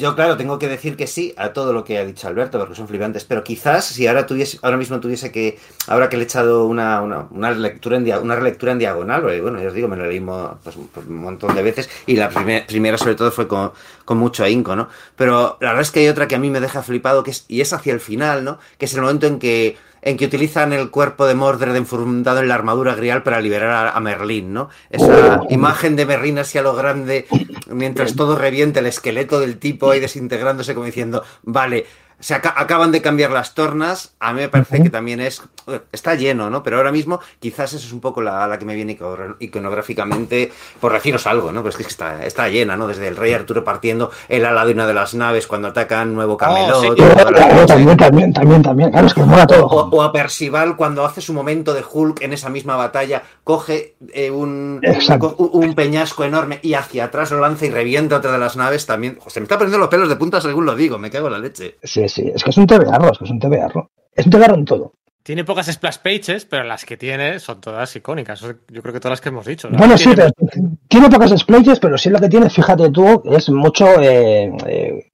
Yo, claro, tengo que decir que sí a todo lo que ha dicho Alberto, porque son flipantes, pero quizás si ahora tuviese, ahora mismo tuviese que, ahora que le he echado una, una, una lectura en una relectura en diagonal, bueno, ya os digo, me lo leí pues, pues, un montón de veces, y la primer- primera sobre todo fue con, con mucho ahínco, ¿no? Pero la verdad es que hay otra que a mí me deja flipado, que es, y es hacia el final, ¿no? Que es el momento en que en que utilizan el cuerpo de Mordred enfundado en la armadura grial para liberar a, Merlín, ¿no? Esa Oh. imagen de Merlín así a lo grande, mientras todo revienta el esqueleto del tipo ahí desintegrándose como diciendo, vale, se aca- acaban de cambiar las tornas, a mí me parece que también es está lleno, ¿no? Pero ahora mismo quizás eso es un poco la, la que me viene iconográficamente, por deciros algo, ¿no? Pues es que está, está llena, ¿no? Desde el rey Arturo partiendo el ala de una de las naves cuando atacan Nuevo Camelot. Oh, sí. claro, también, también, también, también, claro, es que mola todo. O, o, a Percival cuando hace su momento de Hulk en esa misma batalla, coge eh, un, un, un, peñasco enorme y hacia atrás lo lanza y revienta otra de las naves también. Se me está poniendo los pelos de punta según lo digo, me cago en la leche. Sí, sí, es que es un TBR, es que es un TBR. Es un TBR en todo. Tiene pocas splash pages, pero las que tiene son todas icónicas. Yo creo que todas las que hemos dicho. ¿no? Bueno, tiene... sí, pero tiene pocas splash pages, pero sí lo que tiene, fíjate tú, es mucho eh,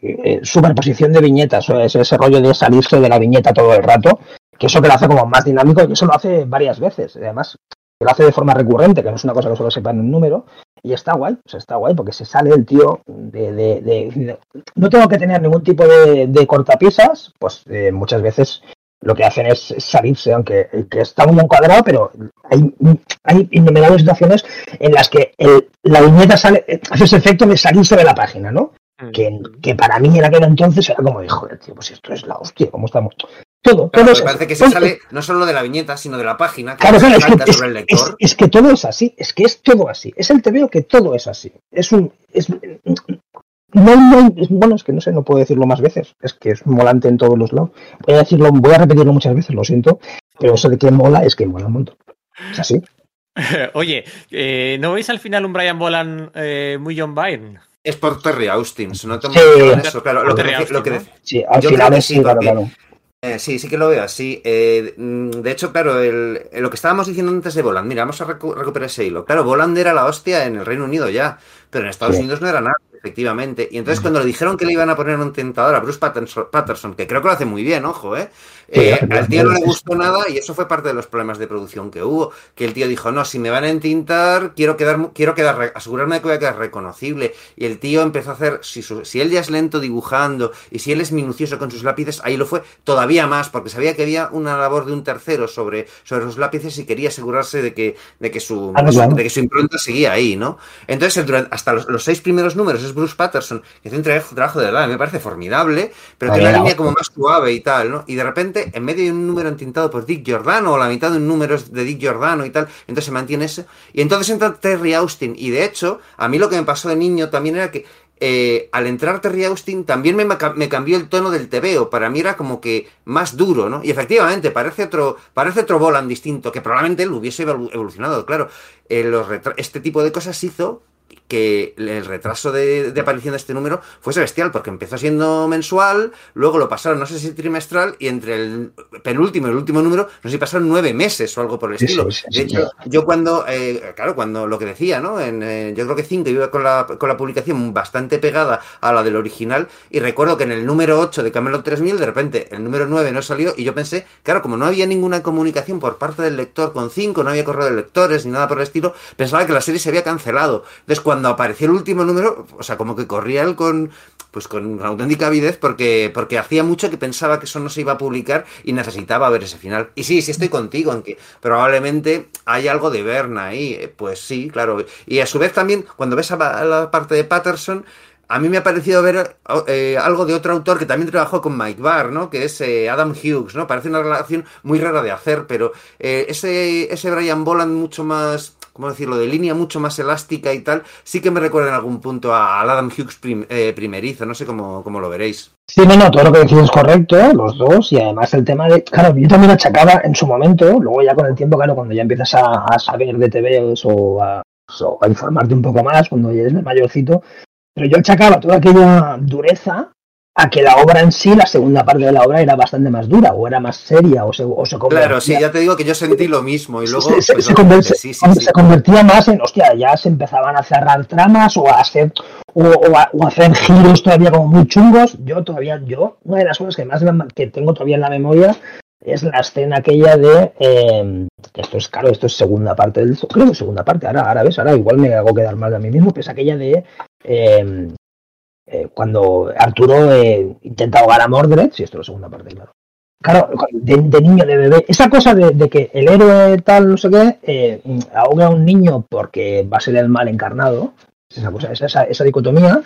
eh, superposición de viñetas. Ese, ese rollo de salirse de la viñeta todo el rato, que eso que lo hace como más dinámico y eso lo hace varias veces. Además, lo hace de forma recurrente, que no es una cosa que solo sepa en un número. Y está guay, o sea, está guay porque se sale el tío de... de, de, de no tengo que tener ningún tipo de, de cortapisas, pues eh, muchas veces lo que hacen es salirse, aunque que está muy encuadrado, pero hay, hay innumerables situaciones en las que el, la viñeta sale, hace ese efecto de salirse de la página, ¿no? Mm. Que, que, para mí en aquel entonces era como de joder, tío, pues esto es la hostia, ¿cómo estamos? Todo, claro, todo es, parece que se sale no solo de la viñeta, sino de la página. Que claro, claro, es que, sobre el lector. Es, que todo es así, es que es todo así. Es el TVO que todo es así. Es un. Es, no, no, bueno, es que no sé, no puedo decirlo más veces. Es que es molante en todos los lados. Voy a decirlo, voy a repetirlo muchas veces, lo siento. Pero eso de que mola es que mola un montón. Es así. Oye, eh, ¿no veis al final un Brian Bolan eh, muy John Byrne? Es por Terry Austin, si no te sí, eso, claro, lo que, lo que, sí, al final es sí, claro, claro. Eh, sí, sí que lo veo así. Eh, de hecho, claro, el, lo que estábamos diciendo antes de Voland, mira, vamos a recu recuperar ese hilo. Claro, Voland era la hostia en el Reino Unido ya, pero en Estados sí. Unidos no era nada, efectivamente. Y entonces cuando le dijeron que le iban a poner un tentador a Bruce Patterson, Patterson que creo que lo hace muy bien, ojo, ¿eh? Eh, al tío no le gustó nada y eso fue parte de los problemas de producción que hubo. Que el tío dijo, no, si me van a entintar, quiero quedar, quiero quedar, asegurarme de que voy a quedar reconocible. Y el tío empezó a hacer, si, su, si él ya es lento dibujando y si él es minucioso con sus lápices, ahí lo fue todavía más, porque sabía que había una labor de un tercero sobre, sobre los lápices y quería asegurarse de que, de que, su, de que su impronta seguía ahí, ¿no? Entonces, durante, hasta los, los, seis primeros números es Bruce Patterson, que hace un trabajo, de verdad, me parece formidable, pero tiene una línea como más suave y tal, ¿no? Y de repente, en medio de un número entintado por Dick Giordano, o la mitad de un número es de Dick Giordano y tal, entonces se mantiene eso. Y entonces entra Terry Austin, y de hecho, a mí lo que me pasó de niño también era que eh, al entrar Terry Austin también me, me, cambió el tono del tebeo. Para mí era como que más duro, ¿no? Y efectivamente, parece otro, parece otro Volan distinto, que probablemente él hubiese evolucionado, claro. Eh, los este tipo de cosas hizo que el retraso de, de, aparición de este número fuese bestial, porque empezó siendo mensual, luego lo pasaron, no sé si trimestral, y entre el penúltimo y el último número, no sé si pasaron nueve meses o algo por el estilo. Sí, sí, de hecho, yo cuando, eh, claro, cuando lo que decía, ¿no? En, eh, yo creo que cinco iba con la, con la publicación bastante pegada a la del original, y recuerdo que en el número 8 de Camelot 3000, de repente el número 9 no salió, y yo pensé, claro, como no había ninguna comunicación por parte del lector con 5, no había correo de lectores ni nada por el estilo, pensaba que la serie se había cancelado. Entonces, cuando apareció el último número, o sea, como que corría él con pues con auténtica avidez porque, porque hacía mucho que pensaba que eso no se iba a publicar y necesitaba ver ese final. Y sí, sí estoy contigo en que probablemente hay algo de Berna ahí, pues sí, claro. Y a su vez también, cuando ves a la parte de Patterson, a mí me ha parecido ver eh, algo de otro autor que también trabajó con Mike Barr, ¿no? Que es eh, Adam Hughes, ¿no? Parece una relación muy rara de hacer, pero eh, ese, ese Brian Boland mucho más, ¿cómo decirlo?, de línea mucho más elástica y tal, sí que me recuerda en algún punto al Adam Hughes eh, primerizo, no sé cómo, cómo, lo veréis. Sí, no, no, todo lo que decís es correcto, los dos, y además el tema de, claro, yo también achacaba en su momento, luego ya con el tiempo, claro, cuando ya empiezas a, a saber de TVs o a, o a informarte un poco más, cuando ya eres mayorcito, pero yo achacaba toda aquella dureza a que la obra en sí, la segunda parte de la obra, era bastante más dura, o era más seria, o se, o se convertía... Claro, sí, ya te digo que yo sentí lo mismo, y luego... Se, se, pues, se, convertía, sí, sí, se convertía más en, hostia, ya se empezaban a cerrar tramas, o a hacer, o, o, a, o a hacer giros todavía como muy chungos. Yo todavía, yo, una de las cosas que más que tengo todavía en la memoria es la escena aquella de eh, esto es claro, esto es segunda parte del creo que segunda parte, ahora, ahora ves, ahora igual me hago quedar mal de a mí mismo, que es aquella de eh, eh, cuando Arturo eh, intenta ahogar a Mordred, si esto es la segunda parte, claro. Claro, de, niño, de bebé, esa cosa de, que el héroe tal, no sé qué, eh, ahoga a un niño porque va a ser el mal encarnado, esa cosa, esa, esa dicotomía,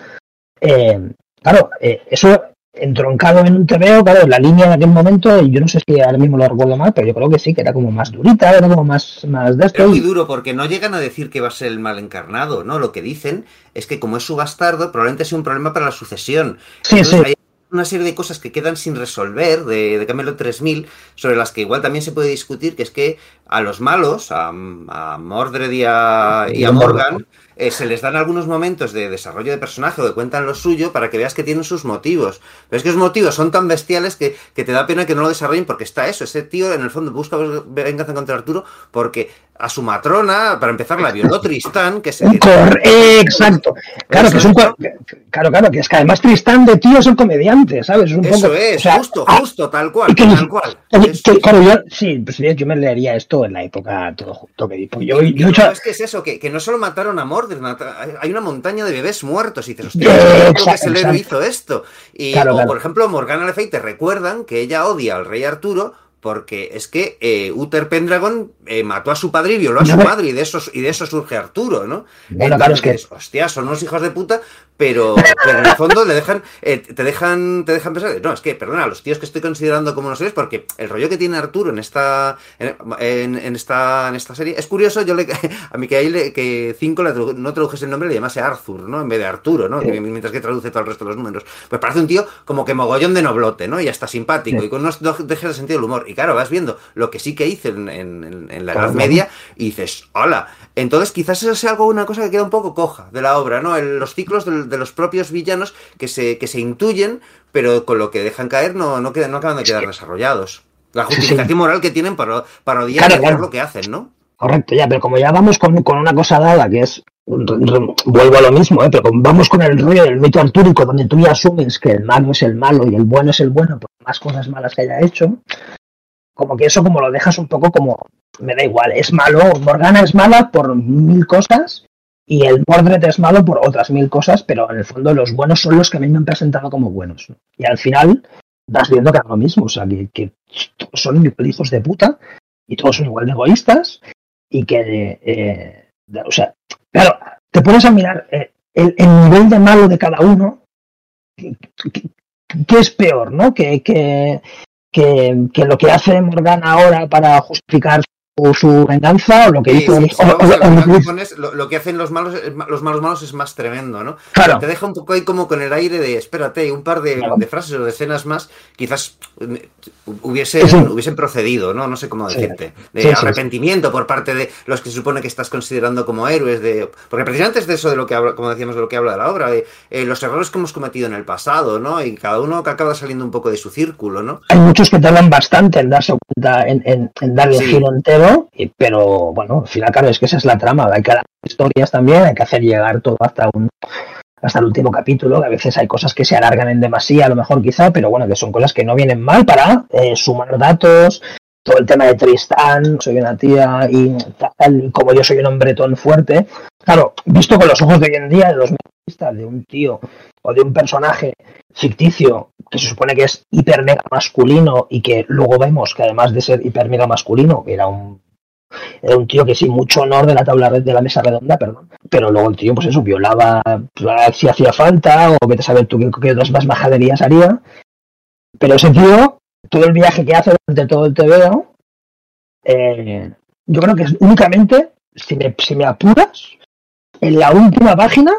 claro, eso entroncado en un TVO, claro, la línea en aquel momento, yo no sé si ahora mismo lo recuerdo mal, pero yo creo que sí, que era como más durita, era como más, más de esto. Es muy duro porque no llegan a decir que va a ser el mal encarnado, ¿no? Lo que dicen es que como es su bastardo, probablemente sea un problema para la sucesión. Sí, Entonces, sí. hay una serie de cosas que quedan sin resolver de, de Camelot 3000, sobre las que igual también se puede discutir, que es que a los malos, a, a Mordred y a, y a Morgan, eh, se les dan algunos momentos de desarrollo de personaje o de cuentan lo suyo para que veas que tienen sus motivos. Pero es que los motivos son tan bestiales que, que te da pena que no lo desarrollen porque está eso. Ese tío en el fondo busca venganza contra Arturo porque a su matrona, para empezar, la violó Tristán, que se... Cor- eh, exacto. Claro, que es un claro, claro, que es que además Tristán de tío es un comediante, ¿sabes? Es un Eso poco, es, o sea, justo, ah, justo, tal cual, que- tal cual. que- Es- que, claro, yo, sí, pues yo me leería esto en la época todo junto. Que, pues yo, yo he no, hecho- es que es eso, que, que no solo mataron a Mordred, hay una montaña de bebés muertos y dices, Eh, hostia, ¿cómo que exacto, ese héroe exacto. hizo esto? Y, Claro, o, claro. por ejemplo, Morgana Le Fay te recuerdan que ella odia al rey Arturo porque es que eh, Uther Pendragon eh, mató a su padre y violó a su madre y de eso, y de eso surge Arturo, ¿no? Bueno, claro, es que- dices, hostia, son unos hijos de puta, pero, pero en el fondo le dejan, eh, te dejan, te dejan pensar, no, es que, perdona, los tíos que estoy considerando como unos héroes, porque el rollo que tiene Arturo en esta, en, en- en esta, en esta serie, es curioso, yo le, a mí que ahí le, que 5 no tradujese el nombre, le llamase Arthur, ¿no? En vez de Arturo, ¿no? Sí. Que mientras que traduce todo el resto de los números. Pues parece un tío como que mogollón de noblote, ¿no? Y hasta simpático, Sí. y con unos do- dejes de sentido del humor. Y claro, vas viendo lo que sí que hice en, en- la Edad. Media, y dices, hola. Entonces quizás eso sea algo, una cosa que queda un poco coja de la obra, ¿no? El- los ciclos de, los propios villanos que se, que se intuyen, pero con lo que dejan caer no, no, quedan, no acaban de quedar desarrollados. La Sí, sí. justificación moral que tienen para, para odiar Claro, claro. lo que hacen, ¿no? Correcto, ya, pero como ya vamos con, con una cosa dada, que es, re- re- vuelvo a lo mismo, ¿eh? pero como vamos con el rollo del mito artúrico, donde tú ya asumes que el malo es el malo y el bueno es el bueno, por más cosas malas que haya hecho, como que eso como lo dejas un poco como, me da igual, es malo, Morgana es mala por mil cosas y el Mordred es malo por otras mil cosas, pero en el fondo los buenos son los que a mí me han presentado como buenos. ¿no? Y al final vas viendo que es lo mismo, o sea, que, que son hijos de puta y todos son igual de egoístas y que, eh, o sea, claro, te pones a mirar eh, el, el nivel de malo de cada uno, ¿qué, qué- qué es peor, no? Que, que, que, lo que hace Morgana ahora para justificar su, su venganza o lo que Sí, hizo... sí, o- o- o- o lo que lo, lo hacen los malos, ma- los malos malos es más tremendo, ¿no? Claro. Te deja un poco ahí como con el aire de, espérate, un par de, Claro. de frases o de escenas más, quizás eh, hubiesen, hubiesen procedido, ¿no? No sé cómo decirte. De arrepentimiento por parte de los que se supone que estás considerando como héroes, de porque precisamente es de eso de lo que habla, como decíamos, de lo que habla de la obra, de eh, los errores que hemos cometido en el pasado, ¿no? Y cada uno que acaba saliendo un poco de su círculo, ¿no? Hay muchos que tardan bastante en darse cuenta, en, en, en darle el giro entero, pero bueno, al final, claro, es que esa es la trama. Hay que dar historias también, hay que hacer llegar todo hasta un hasta el último capítulo, que a veces hay cosas que se alargan en demasía, a lo mejor quizá, pero bueno, que son cosas que no vienen mal para eh, sumar datos, todo el tema de Tristán, soy una tía y tal, como yo soy un hombre tan fuerte. Claro, visto con los ojos de hoy en día, de los mecanistas, de un tío o de un personaje ficticio que se supone que es hiper mega masculino y que luego vemos que además de ser hiper mega masculino, era un era un tío que sí, mucho honor de la tabla red de la mesa redonda, perdón. Pero luego el tío, pues eso, violaba pues, si hacía falta, o vete a saber tú qué, qué otras más majaderías haría. Pero ese tío, todo el viaje que hace durante todo el TVO, eh, yo creo que es únicamente, si me, si me apuras, en la última página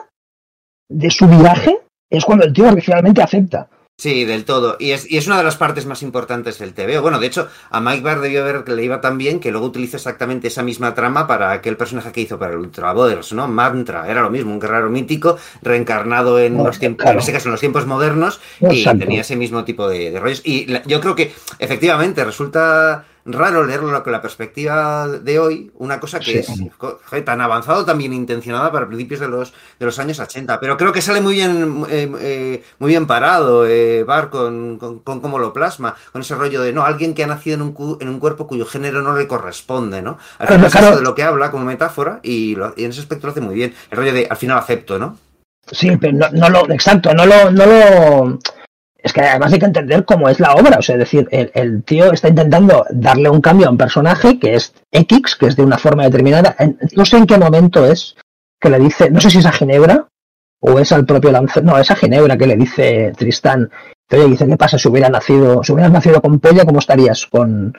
de su viaje es cuando el tío finalmente acepta. Sí, del todo. Y es, y es una de las partes más importantes del TV. Bueno, de hecho, a Mike Barr debió ver que le iba tan bien que luego utiliza exactamente esa misma trama para aquel personaje que hizo para el Ultra Brothers, ¿no? Mantra, era lo mismo, un guerrero mítico reencarnado en los tiempos, claro. en este caso en los tiempos modernos, y tenía ese mismo tipo de, de rollos. Y la- yo creo que efectivamente resulta raro leerlo con la perspectiva de hoy, una cosa que Sí. es tan avanzado, tan bien intencionada para principios de los, de los años 80. Pero creo que sale muy bien, eh, eh, muy bien parado, eh, Bar, con, con, con cómo lo plasma, con ese rollo de, no, alguien que ha nacido en un, cu- en un cuerpo cuyo género no le corresponde, ¿no? Al Claro, final es eso de lo que habla como metáfora y, lo- y en ese aspecto lo hace muy bien. El rollo de, al final acepto, ¿no? Sí, pero no, no lo, exacto, no lo, no lo. Es que además hay que entender cómo es la obra. O sea, es decir, el, el tío está intentando darle un cambio a un personaje que es X, que es de una forma determinada. No sé en qué momento es que le dice, no sé si es a Ginebra o es al propio Lancer, no, es a Ginebra que le dice Tristán Te dice, ¿qué pasa si hubiera nacido, si hubieras nacido con polla, cómo estarías con,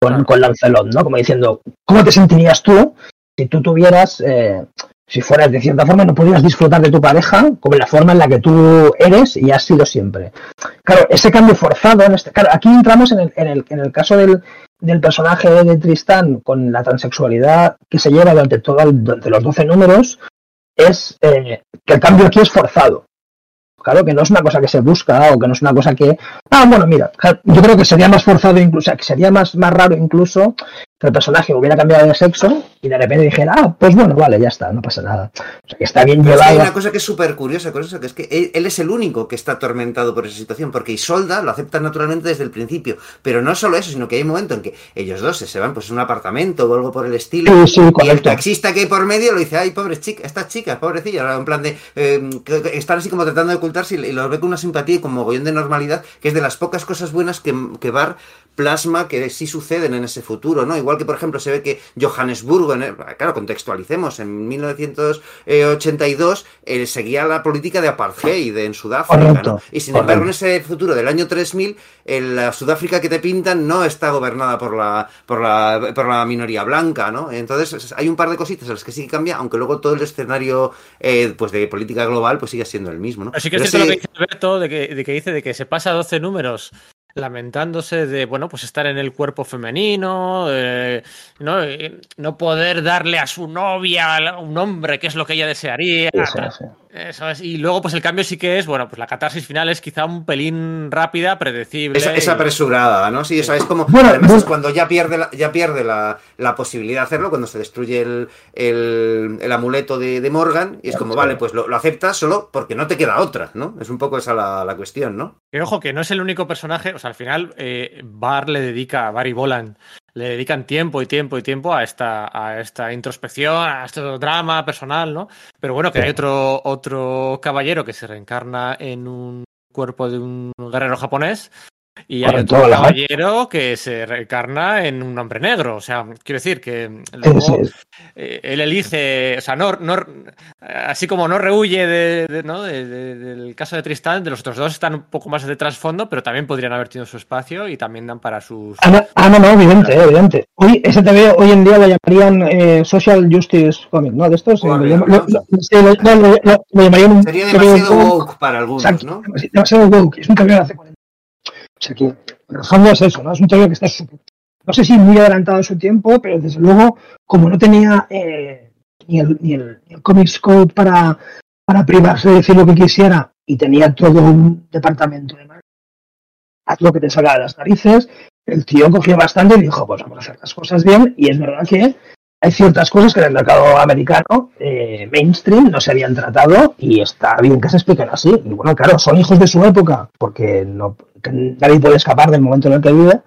con, con Lancelot, ¿no? Como diciendo, ¿cómo te sentirías tú si tú tuvieras, eh, si fueras de cierta forma, no pudieras disfrutar de tu pareja como la forma en la que tú eres y has sido siempre? Claro, ese cambio forzado, en este, claro, aquí entramos en el, en el, en el caso del, del personaje de Tristán con la transexualidad que se lleva durante, todo, durante los 12 números, es eh, que el cambio aquí es forzado. Claro, que no es una cosa que se busca o que no es una cosa que. Ah, bueno, mira, yo creo que sería más forzado incluso, o sea, que sería más, más raro incluso que el personaje hubiera cambiado de sexo y de repente dijera, ah, pues bueno, vale, ya está, no pasa nada. O sea, que está bien llevado. hay una cosa que es súper curiosa con eso, que es que él, él es el único que está atormentado por esa situación, porque Isolda lo acepta naturalmente desde el principio. Pero no solo eso, sino que hay un momento en que ellos dos se van pues a un apartamento o algo por el estilo. Sí, sí, Y el taxista que hay por medio lo dice, ay, pobres chicas, estas chicas, pobrecillas, en plan de, eh, están así como tratando de y, y los ve con una simpatía y con mogollón de normalidad, que es de las pocas cosas buenas que, que Bar plasma que sí suceden en ese futuro, ¿no? Igual que, por ejemplo, se ve que Johannesburgo, en el- claro, contextualicemos, en 1982 eh, seguía la política de apartheid en Sudáfrica, ¿no? Y sin embargo, en ese futuro del año 3000, el- la Sudáfrica que te pintan no está gobernada por la, por la, por la minoría blanca, ¿no? Entonces, es- hay un par de cositas en las que sí que cambia, aunque luego todo el escenario eh, pues de política global pues sigue siendo el mismo, ¿no? Pero sí que lo que dice Alberto, de que, de que dice de que se pasa 12 números lamentándose de, bueno, pues estar en el cuerpo femenino, eh, ¿no? Eh, no poder darle a su novia un hombre, que es lo que ella desearía. Sí, sí. Eso es. Y luego, pues el cambio sí que es, bueno, pues la catarsis final es quizá un pelín rápida, predecible. Es, apresurada, ¿no? Sí, eso es como. Bueno, además bueno. es cuando ya pierde, la, ya pierde la, la posibilidad de hacerlo, cuando se destruye el, el, el amuleto de, de Morgan, y es como, vale, pues lo, lo aceptas solo porque no te queda otra, ¿no? Es un poco esa la, la cuestión, ¿no? Que ojo, que no es el único personaje, o sea, al final eh, Bar le dedica, Bar y Boland le dedican tiempo y tiempo y tiempo a esta, a esta introspección, a este drama personal, ¿no? Pero bueno, que hay otro, otro caballero que se reencarna en un cuerpo de un guerrero japonés y hay otro la- caballero que se reencarna en un hombre negro. O sea, quiero decir que luego, Sí, sí. eh, él elige, o sea, no, no, así como no rehuye de, de- ¿no? de- de- del caso de Tristán, de los otros dos están un poco más de trasfondo, pero también podrían haber tenido su espacio y también dan para sus... Ah, no, ah, no, no, evidente, eh, evidente. Hoy, ese TV hoy en día lo llamarían eh, Social Justice Comic, ¿no? De estos. lo, llamarían Sería demasiado woke. para algunos, Exacto, ¿no? demasi- demasiado woke. Es un de hace 40 Fondo es eso, ¿no? Es un TVO que está súper- no sé si muy adelantado a su tiempo, pero desde luego, como no tenía eh, ni, el, ni, el, ni el Comics Code para, para privarse de decir lo que quisiera y tenía todo un departamento de haz lo que te salga de las narices, el tío cogió bastante y dijo, pues vamos a hacer las cosas bien, y es verdad que hay ciertas cosas que en el mercado americano eh, mainstream no se habían tratado y está bien que se expliquen así. Y bueno, claro, son hijos de su época, porque no, nadie puede escapar del momento en el que vive.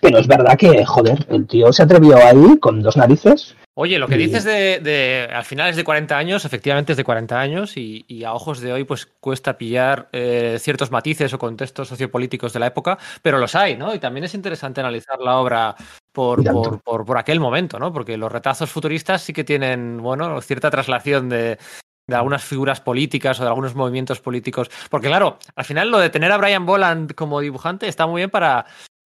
Pero es verdad que, joder, el tío se atrevió ahí con dos narices. Oye, lo que Y- dices de, de al final es de 40 años, efectivamente es de 40 años y, y a ojos de hoy pues cuesta pillar eh, ciertos matices o contextos sociopolíticos de la época, pero los hay, ¿no? Y también es interesante analizar la obra por, por, por, por aquel momento, ¿no? Porque los retazos futuristas sí que tienen, bueno, cierta traslación de, de algunas figuras políticas o de algunos movimientos políticos. Porque claro, al final lo de tener a Brian Boland como dibujante está muy bien para,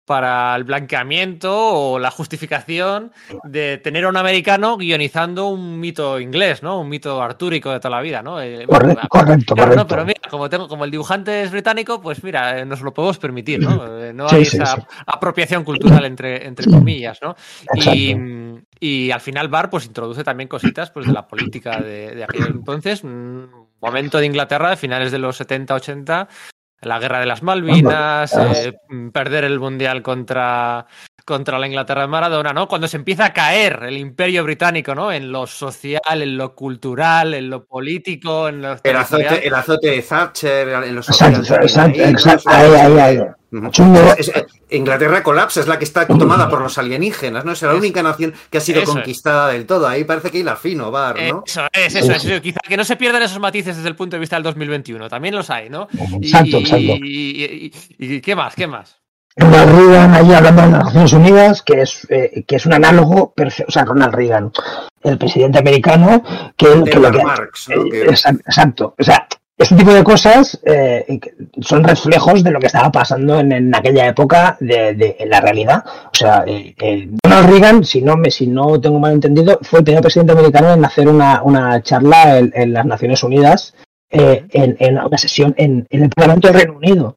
para el blanqueamiento o la justificación de tener a un americano guionizando un mito inglés, ¿no? Un mito artúrico de toda la vida, ¿no? Eh, bueno, correcto, claro, correcto. no, pero mira, como, tengo, como el dibujante es británico, pues mira, eh, nos lo podemos permitir, ¿no? Eh, No Sí, hay sí, esa sí. apropiación cultural entre, entre comillas, ¿no? Y, al final Bar pues introduce también cositas pues de la política de, de aquel entonces, un momento de Inglaterra de finales de los 70-80, la guerra de las Malvinas, eh, perder el mundial contra contra la Inglaterra de Maradona, ¿no? Cuando se empieza a caer el imperio británico, ¿no? En lo social, en lo cultural, en lo político, en lo El azote, el azote de Thatcher en los Exacto, exacto, exacto. Ahí, ahí, ahí. Inglaterra colapsa, es la que está tomada por los alienígenas, ¿no? Es la única nación que ha sido Eso es. conquistada del todo. Ahí parece que hay la fino, Bar, ¿no? Eso es, eso es. eso. Quizá que no se pierdan esos matices desde el punto de vista del 2021. También los hay, ¿no? Exacto, y, exacto. Y, y- y- y- qué más? ¿Qué más? Ronald Reagan ahí hablando de las Naciones Unidas, que es, eh, que es un análogo, o sea, Ronald Reagan, el presidente americano, que, que lo que... Marx, ¿no? eh, exact- Exacto, o sea, este tipo de cosas eh, son reflejos de lo que estaba pasando en, aquella época de, en la realidad. O sea, eh, eh, Donald Reagan, si no, me, si no tengo mal entendido, fue el primer presidente americano en hacer una, una charla en, las Naciones Unidas, en, una sesión en, el Parlamento del Reino Unido.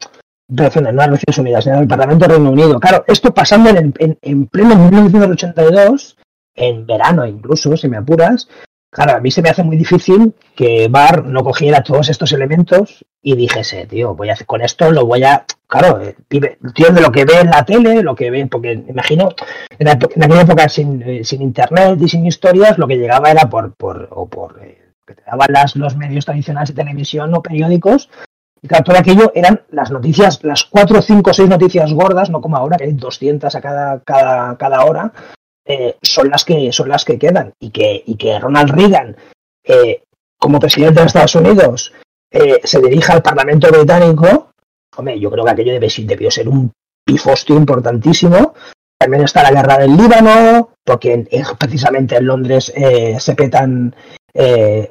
Perdón, no en las Naciones Unidas, en el Parlamento del Reino Unido. Claro, esto pasando en, en pleno 1982, en verano incluso, si me apuras, Claro, a mí se me hace muy difícil que Bar no cogiera todos estos elementos y dijese, tío, voy a con esto, lo voy a. Claro, eh, tío, de lo que ve en la tele, lo que ve, porque imagino, en, aquella época sin, eh, sin, internet y sin historias, lo que llegaba era por. por o por eh, que te daban las, los medios tradicionales de televisión o periódicos. Y claro, todo aquello eran las noticias, las cuatro, cinco, seis noticias gordas, no como ahora, que hay 200 a cada, cada, cada hora eh, son las que son las que quedan. Y que, y que Ronald Reagan eh, como presidente de Estados Unidos eh, se dirija al Parlamento británico hombre yo creo que aquello debe, debió ser un pifostio importantísimo. También está la guerra del Líbano porque precisamente en Londres se petan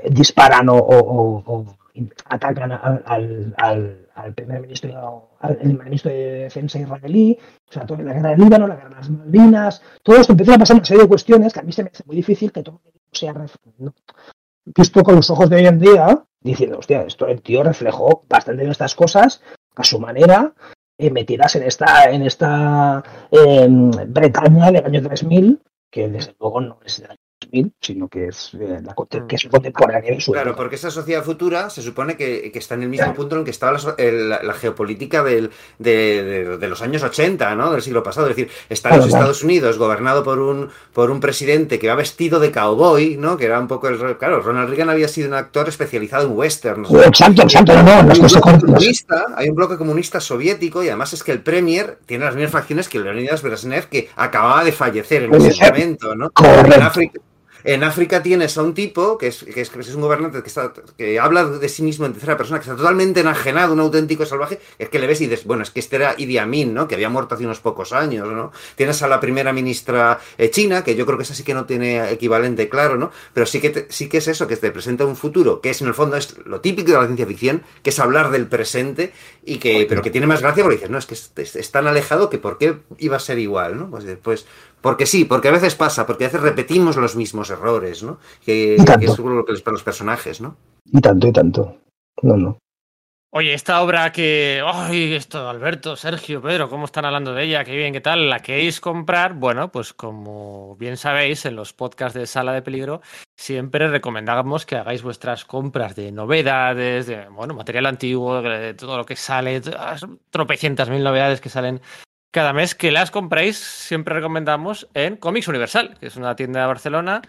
disparan o, atacan al, al primer ministro, al ministro de Defensa israelí, o sea, toda la guerra del Líbano, la guerra de las Malvinas, todo esto empieza a pasar una serie de cuestiones que a mí se me hace muy difícil que todo sea visto con los ojos de hoy en día, diciendo, hostia, esto el tío reflejó bastante de estas cosas a su manera, eh, metidas en esta, en esta eh, Bretaña del año 3000, que desde luego no es sino que es, eh, la, que es contemporánea de su Claro, porque esa sociedad futura se supone que, está en el mismo punto en que estaba la, geopolítica del, de, los años 80, ¿no? Del siglo pasado. Es decir, está en los Estados Unidos gobernado por un, por un presidente que va vestido de cowboy, ¿no? Que era un poco el... Claro, Ronald Reagan había sido un actor especializado en westerns. Exacto, exacto, no, no, comunista, hay un bloque comunista soviético y además es que el Premier tiene las mismas facciones que Leonidas Brezhnev que acababa de fallecer en ese momento, ¿no? En África, en África tienes a un tipo que es, que es, un gobernante que, está, que habla de sí mismo en tercera persona, que está totalmente enajenado, un auténtico salvaje, es que le ves y dices, bueno, es que este era Idi Amin, ¿no? Que había muerto hace unos pocos años, ¿no? Tienes a la primera ministra eh, china, que yo creo que esa sí que no tiene equivalente claro, ¿no? Pero sí que, sí que es eso, que te presenta un futuro, que es en el fondo es lo típico de la ciencia ficción, que es hablar del presente, y que, pero que tiene más gracia porque dices, no, es que es, tan alejado que por qué iba a ser igual, ¿no? Pues después porque sí, porque a veces pasa, porque a veces repetimos los mismos errores, ¿no? Que, es lo que les para los personajes, ¿no? Y tanto, y tanto. No, no. Oye, esta obra que. ¡Ay, esto, Alberto, Sergio, Pedro! ¿Cómo están hablando de ella? Qué bien, ¿qué tal? ¿La queréis comprar? Bueno, pues como bien sabéis, en los podcasts de Sala de Peligro siempre recomendamos que hagáis vuestras compras de novedades, de bueno, material antiguo, de todo lo que sale, tropecientas mil novedades que salen cada mes que las compréis, siempre recomendamos en Comics Universal, que es una tienda de Barcelona.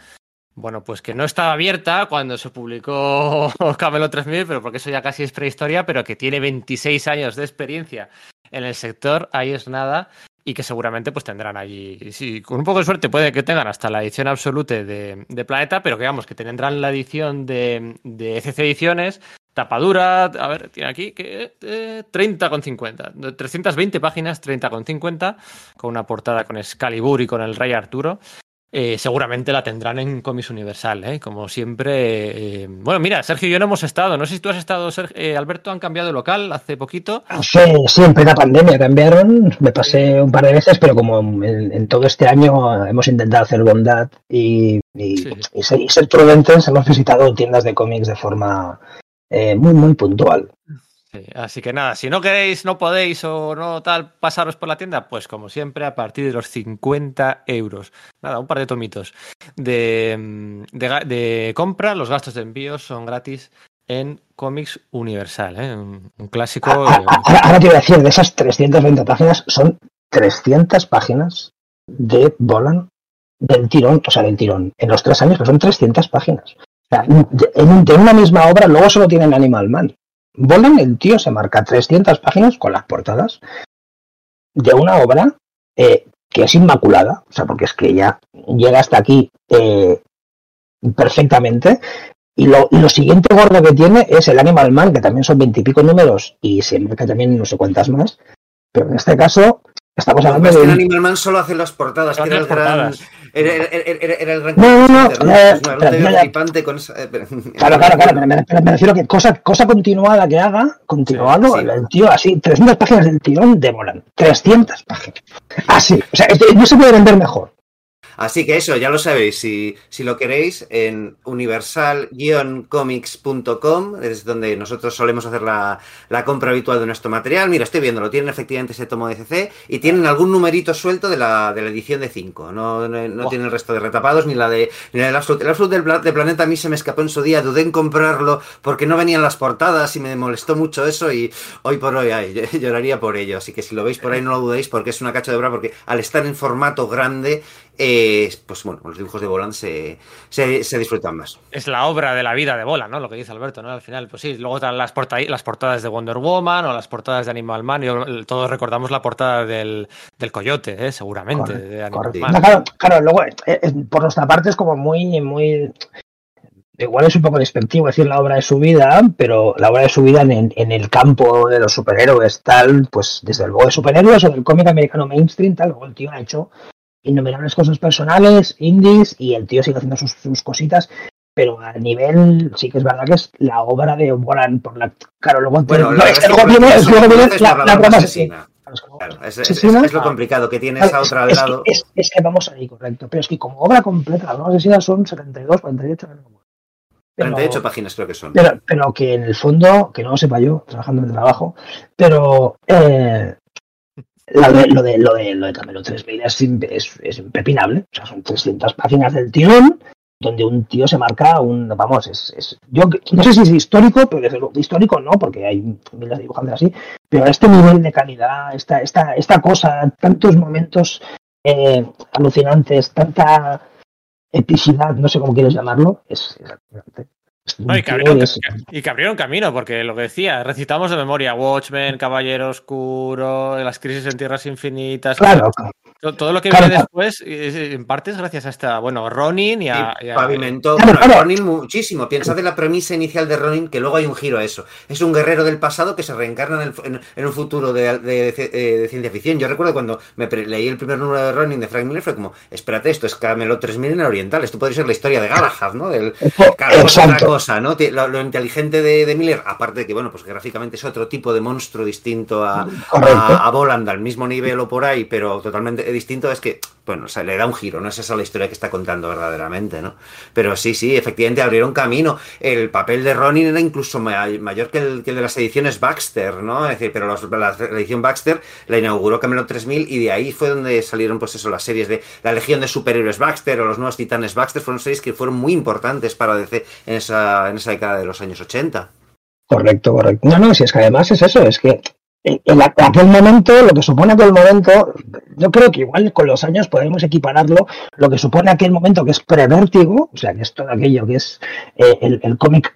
Bueno, pues que no estaba abierta cuando se publicó Camelo 3000, pero porque eso ya casi es prehistoria, pero que tiene 26 años de experiencia en el sector, ahí es nada, y que seguramente pues tendrán allí, sí, con un poco de suerte puede que tengan hasta la edición absoluta de, Planeta, pero que vamos, que tendrán la edición de, de ECC Ediciones, Tapadura, a ver, tiene aquí que eh, 30,50. 320 páginas, 30,50, con una portada con Excalibur y con el Rey Arturo. Eh, seguramente la tendrán en Comics Universal, ¿eh? como siempre. Eh, bueno, mira, Sergio y yo no hemos estado. No sé si tú has estado, Sergio, Alberto, han cambiado de local hace poquito. Sí, sí, en plena pandemia cambiaron. Me pasé un par de veces, pero como en, todo este año hemos intentado hacer bondad y, ser prudentes, hemos visitado tiendas de cómics de forma eh, muy, muy puntual. así que nada, si no queréis, no podéis o no tal, pasaros por la tienda, pues como siempre, a partir de los 50 euros. Nada, un par de tomitos de, de, compra, los gastos de envío son gratis en Comics Universal, ¿eh? un, clásico. Ahora, ahora, te voy a decir, de esas 320 páginas, son 300 páginas de Bolan del tirón, o sea, del tirón, en los tres años, que son 300 páginas en, una misma obra luego solo tienen Animal Man. Bolan, el tío se marca 300 páginas con las portadas de una obra eh, que es inmaculada, o sea, porque es que ya llega hasta aquí eh, perfectamente. Y lo, siguiente gordo que tiene es el Animal Man, que también son veintipico números y se marca también no sé cuántas más. Pero en este caso Estamos hablando de que Animal Man solo hace las portadas, que era el gran. Era, era- era- era el gran. No, no, no, eh, con esa. eh, pero- Claro, claro, claro, pero me, pero me refiero que cosa, cosa continuada que haga, continuado, Sí, sí. el tío así, 300 páginas del tirón demoran. 300 páginas. Así, o sea, no se puede vender mejor. Así que eso, ya lo sabéis. Si, si lo queréis, en universal-comics.com es donde nosotros solemos hacer la, la compra habitual de nuestro material. Mira, estoy viendo, lo tienen efectivamente ese tomo de CC y tienen algún numerito suelto de la, de la edición de 5. No, no, no tienen el resto de retapados ni la de ni la del Absolute. El Absolute del, de Planeta a mí se me escapó en su día, dudé en comprarlo porque no venían las portadas y me molestó mucho eso y hoy por hoy ay, lloraría por ello. Así que si lo veis por ahí no lo dudéis porque es una cacho de brava porque al estar en formato grande, eh, pues bueno, los dibujos de Volan se, se, se disfrutan más. Es la obra de la vida de Bola, ¿no? Lo que dice Alberto, ¿no? Al final, pues sí, luego están las, porta- las portadas de Wonder Woman o las portadas de Animal Man. Yo- todos recordamos la portada del, del Coyote, ¿eh? seguramente, Correcto, de Animal. Man. No, claro, claro, luego, eh, eh, por nuestra parte es como muy, muy. Igual es un poco despectivo decir la obra de su vida, pero la obra de su vida en, en el campo de los superhéroes, tal, pues desde luego de superhéroes o del cómic americano mainstream, tal, luego el tío ha hecho innumerables cosas personales, indies, y el tío sigue haciendo sus, sus cositas, pero a nivel, sí que es verdad que es la obra de Bolan por la. Claro, luego, Bueno, no, la es luego viene, la, la broma broma asesina. asesina. Claro, es Asesina. lo complicado que tienes Claro, a es- otra al lado. es, es que vamos ahí, correcto. Pero es que como obra completa, las nuevas asesinas son 72, 48, no. Pero, 48 páginas creo que son. pero, pero que en el fondo, que no lo sepa yo, trabajando en el trabajo, pero eh, lo, de, lo, de, lo, de, lo de Camelo 3000 es, es, es impepinable. O sea, son 300 páginas del tirón donde un tío se marca un, vamos, es, es yo no sé si es histórico, pero desde luego histórico no, porque hay miles de dibujantes así, pero este nivel de calidad, esta, esta, esta cosa, tantos momentos eh, alucinantes, tanta epicidad, no sé cómo quieres llamarlo, es, es. No, y, que abrieron, y que abrieron camino, porque lo que decía, recitamos de memoria Watchmen, Caballero Oscuro, las crisis en tierras infinitas. Claro, Todo, lo que Claro, viene claro. después, es- en parte es gracias a esta, bueno, Ronin y a. Y pavimentó Claro, bueno. Ronin muchísimo. Piensa de la premisa inicial de Ronin, que luego hay un giro a eso. Es un guerrero del pasado que se reencarna en, el- en- en un futuro de, de- de- de ciencia ficción. Yo recuerdo cuando me leí el primer número de Ronin de Frank Miller, fue como, espérate, esto es Camelot 3000 en el oriental. Esto podría ser la historia de Galahad, ¿no? Del, Claro, es otra cosa, ¿no? Lo, lo inteligente de, de Miller, aparte de que, bueno, pues gráficamente es otro tipo de monstruo distinto a, a, a Voland, al mismo nivel o por ahí, pero totalmente distinto, es que, bueno, o le da un giro, no es esa la historia que está contando verdaderamente, ¿no? Pero sí, sí, efectivamente abrieron camino. El papel de Ronin era incluso ma- mayor que el, de las ediciones Baxter, ¿no? Es decir, pero la, edición Baxter la inauguró Camelot 3000 y de ahí fue donde salieron, pues eso, las series de la Legión de Superhéroes Baxter o los Nuevos Titanes Baxter, fueron series que fueron muy importantes para DC en esa, en esa década de los años 80. Correcto, correcto. No, no, si es que además es eso, es que en en aquel momento, lo que supone aquel momento, yo creo que igual con los años podemos equipararlo, lo que supone aquel momento que es prevértigo, o sea, que es todo aquello que es eh, el, el cómic,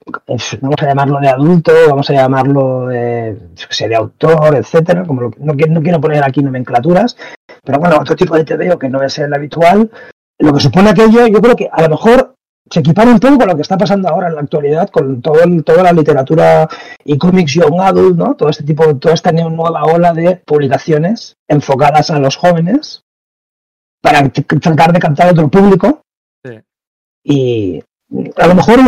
vamos a llamarlo de adulto, vamos a llamarlo de, de autor, etcétera, como lo no, no quiero poner aquí nomenclaturas, pero bueno, otro tipo de TVO que no es el habitual, lo que supone aquello, yo creo que a lo mejor se equipara un poco con lo que está pasando ahora en la actualidad, con todo el- toda la literatura y cómics young adult, ¿no? Todo este tipo, toda esta nueva ola de publicaciones enfocadas a los jóvenes para tratar de captar otro público. Sí. Y a lo mejor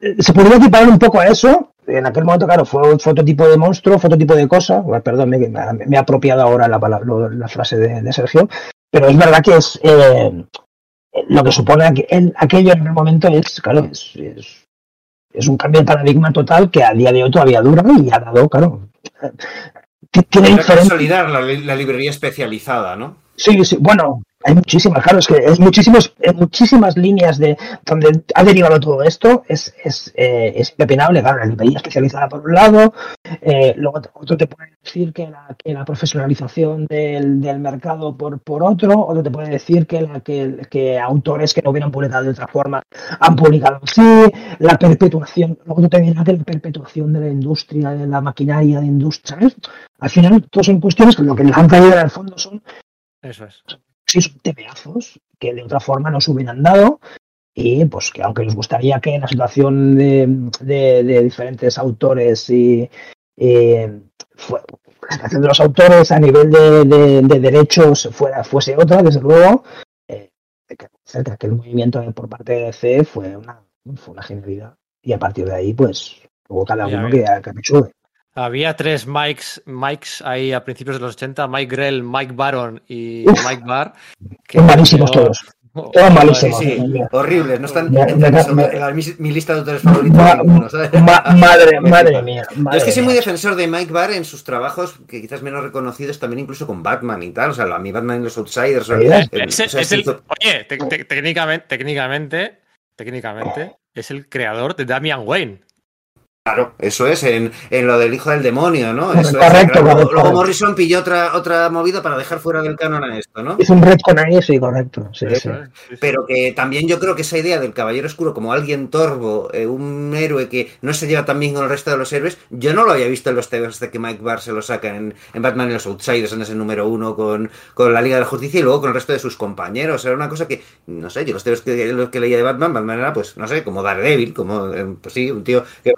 eh, se podría equiparar un poco a eso. En aquel momento, claro, fue, fue otro tipo de monstruo, fue otro tipo de cosa. Perdón, me, me- me he apropiado ahora la, la frase de, de Sergio. Pero es verdad que es eh, lo que supone aqu- el- aquello en el momento es, claro, es, es, es un cambio de paradigma total que a día de hoy todavía dura y ha dado, claro, ti- tiene diferentes consolidar la, la librería especializada, ¿no? Sí, sí, bueno, hay muchísimas, claro, es que es muchísimos, en muchísimas líneas de donde ha derivado todo esto, es, es, eh, es impepinable, claro, la librería especializada por un lado, eh, luego otro te puede decir que la, que la profesionalización del, del mercado por, por otro, otro te puede decir que, la, que, que autores que no hubieran publicado de otra forma han publicado así, la perpetuación, luego te viene que la perpetuación de la industria, de la maquinaria de industria, ¿sabes? Al final, todas son cuestiones que lo que les han traído en el fondo son Eso es. Sí son tebeazos que de otra forma no se hubieran dado y pues que aunque nos gustaría que la situación de, de- de diferentes autores y, eh, fue- la situación de los autores a nivel de, de- de derechos fuera, fuese otra, desde luego, eh, que que el movimiento por parte de DC fue una, fue una genialidad. Y a partir de ahí, pues, luego cada uno que, que apechugue. Había tres Mikes, Mikes ahí a principios de los 80, Mike Grell, Mike Baron y Uf. Mike Barr. Son malísimos yo- todos. Oh, Todos joder, malísimos. Sí, sí, horribles. No están Me- me- me- en mi, mi lista de autores favoritos. Ma- ninguno, ¿sabes? ma- madre, Me madre flipa. mía. Madre es que soy muy defensor de Mike Barr en sus trabajos, que quizás menos reconocidos también incluso con Batman y tal. O sea, a mí Batman y los Outsiders. o- ¿Verdad? Es, el- o sea, es el- hizo- oye, te- te- técnicamente, técnicamente, técnicamente, es el creador de Damian Wayne. Claro, eso es, en, en lo del hijo del demonio, ¿no? Eso es. correcto, Luego- correcto. Luego Morrison pilló otra, otra movida para dejar fuera del canon a esto, ¿no? Hizo un red con ahí, sí, correcto. Sí, sí. Es. Pero que también yo creo que esa idea del caballero oscuro como alguien torvo, eh, un héroe que no se lleva tan bien con el resto de los héroes, yo no lo había visto en los temas de que Mike Barr se lo saca en, en Batman y los Outsiders, en ese número uno con, con la Liga de la Justicia y luego con el resto de sus compañeros. Era una cosa que, no sé, yo los temas que, los que leía de Batman, Batman era pues, no sé, como Daredevil, como, eh, pues sí, un tío que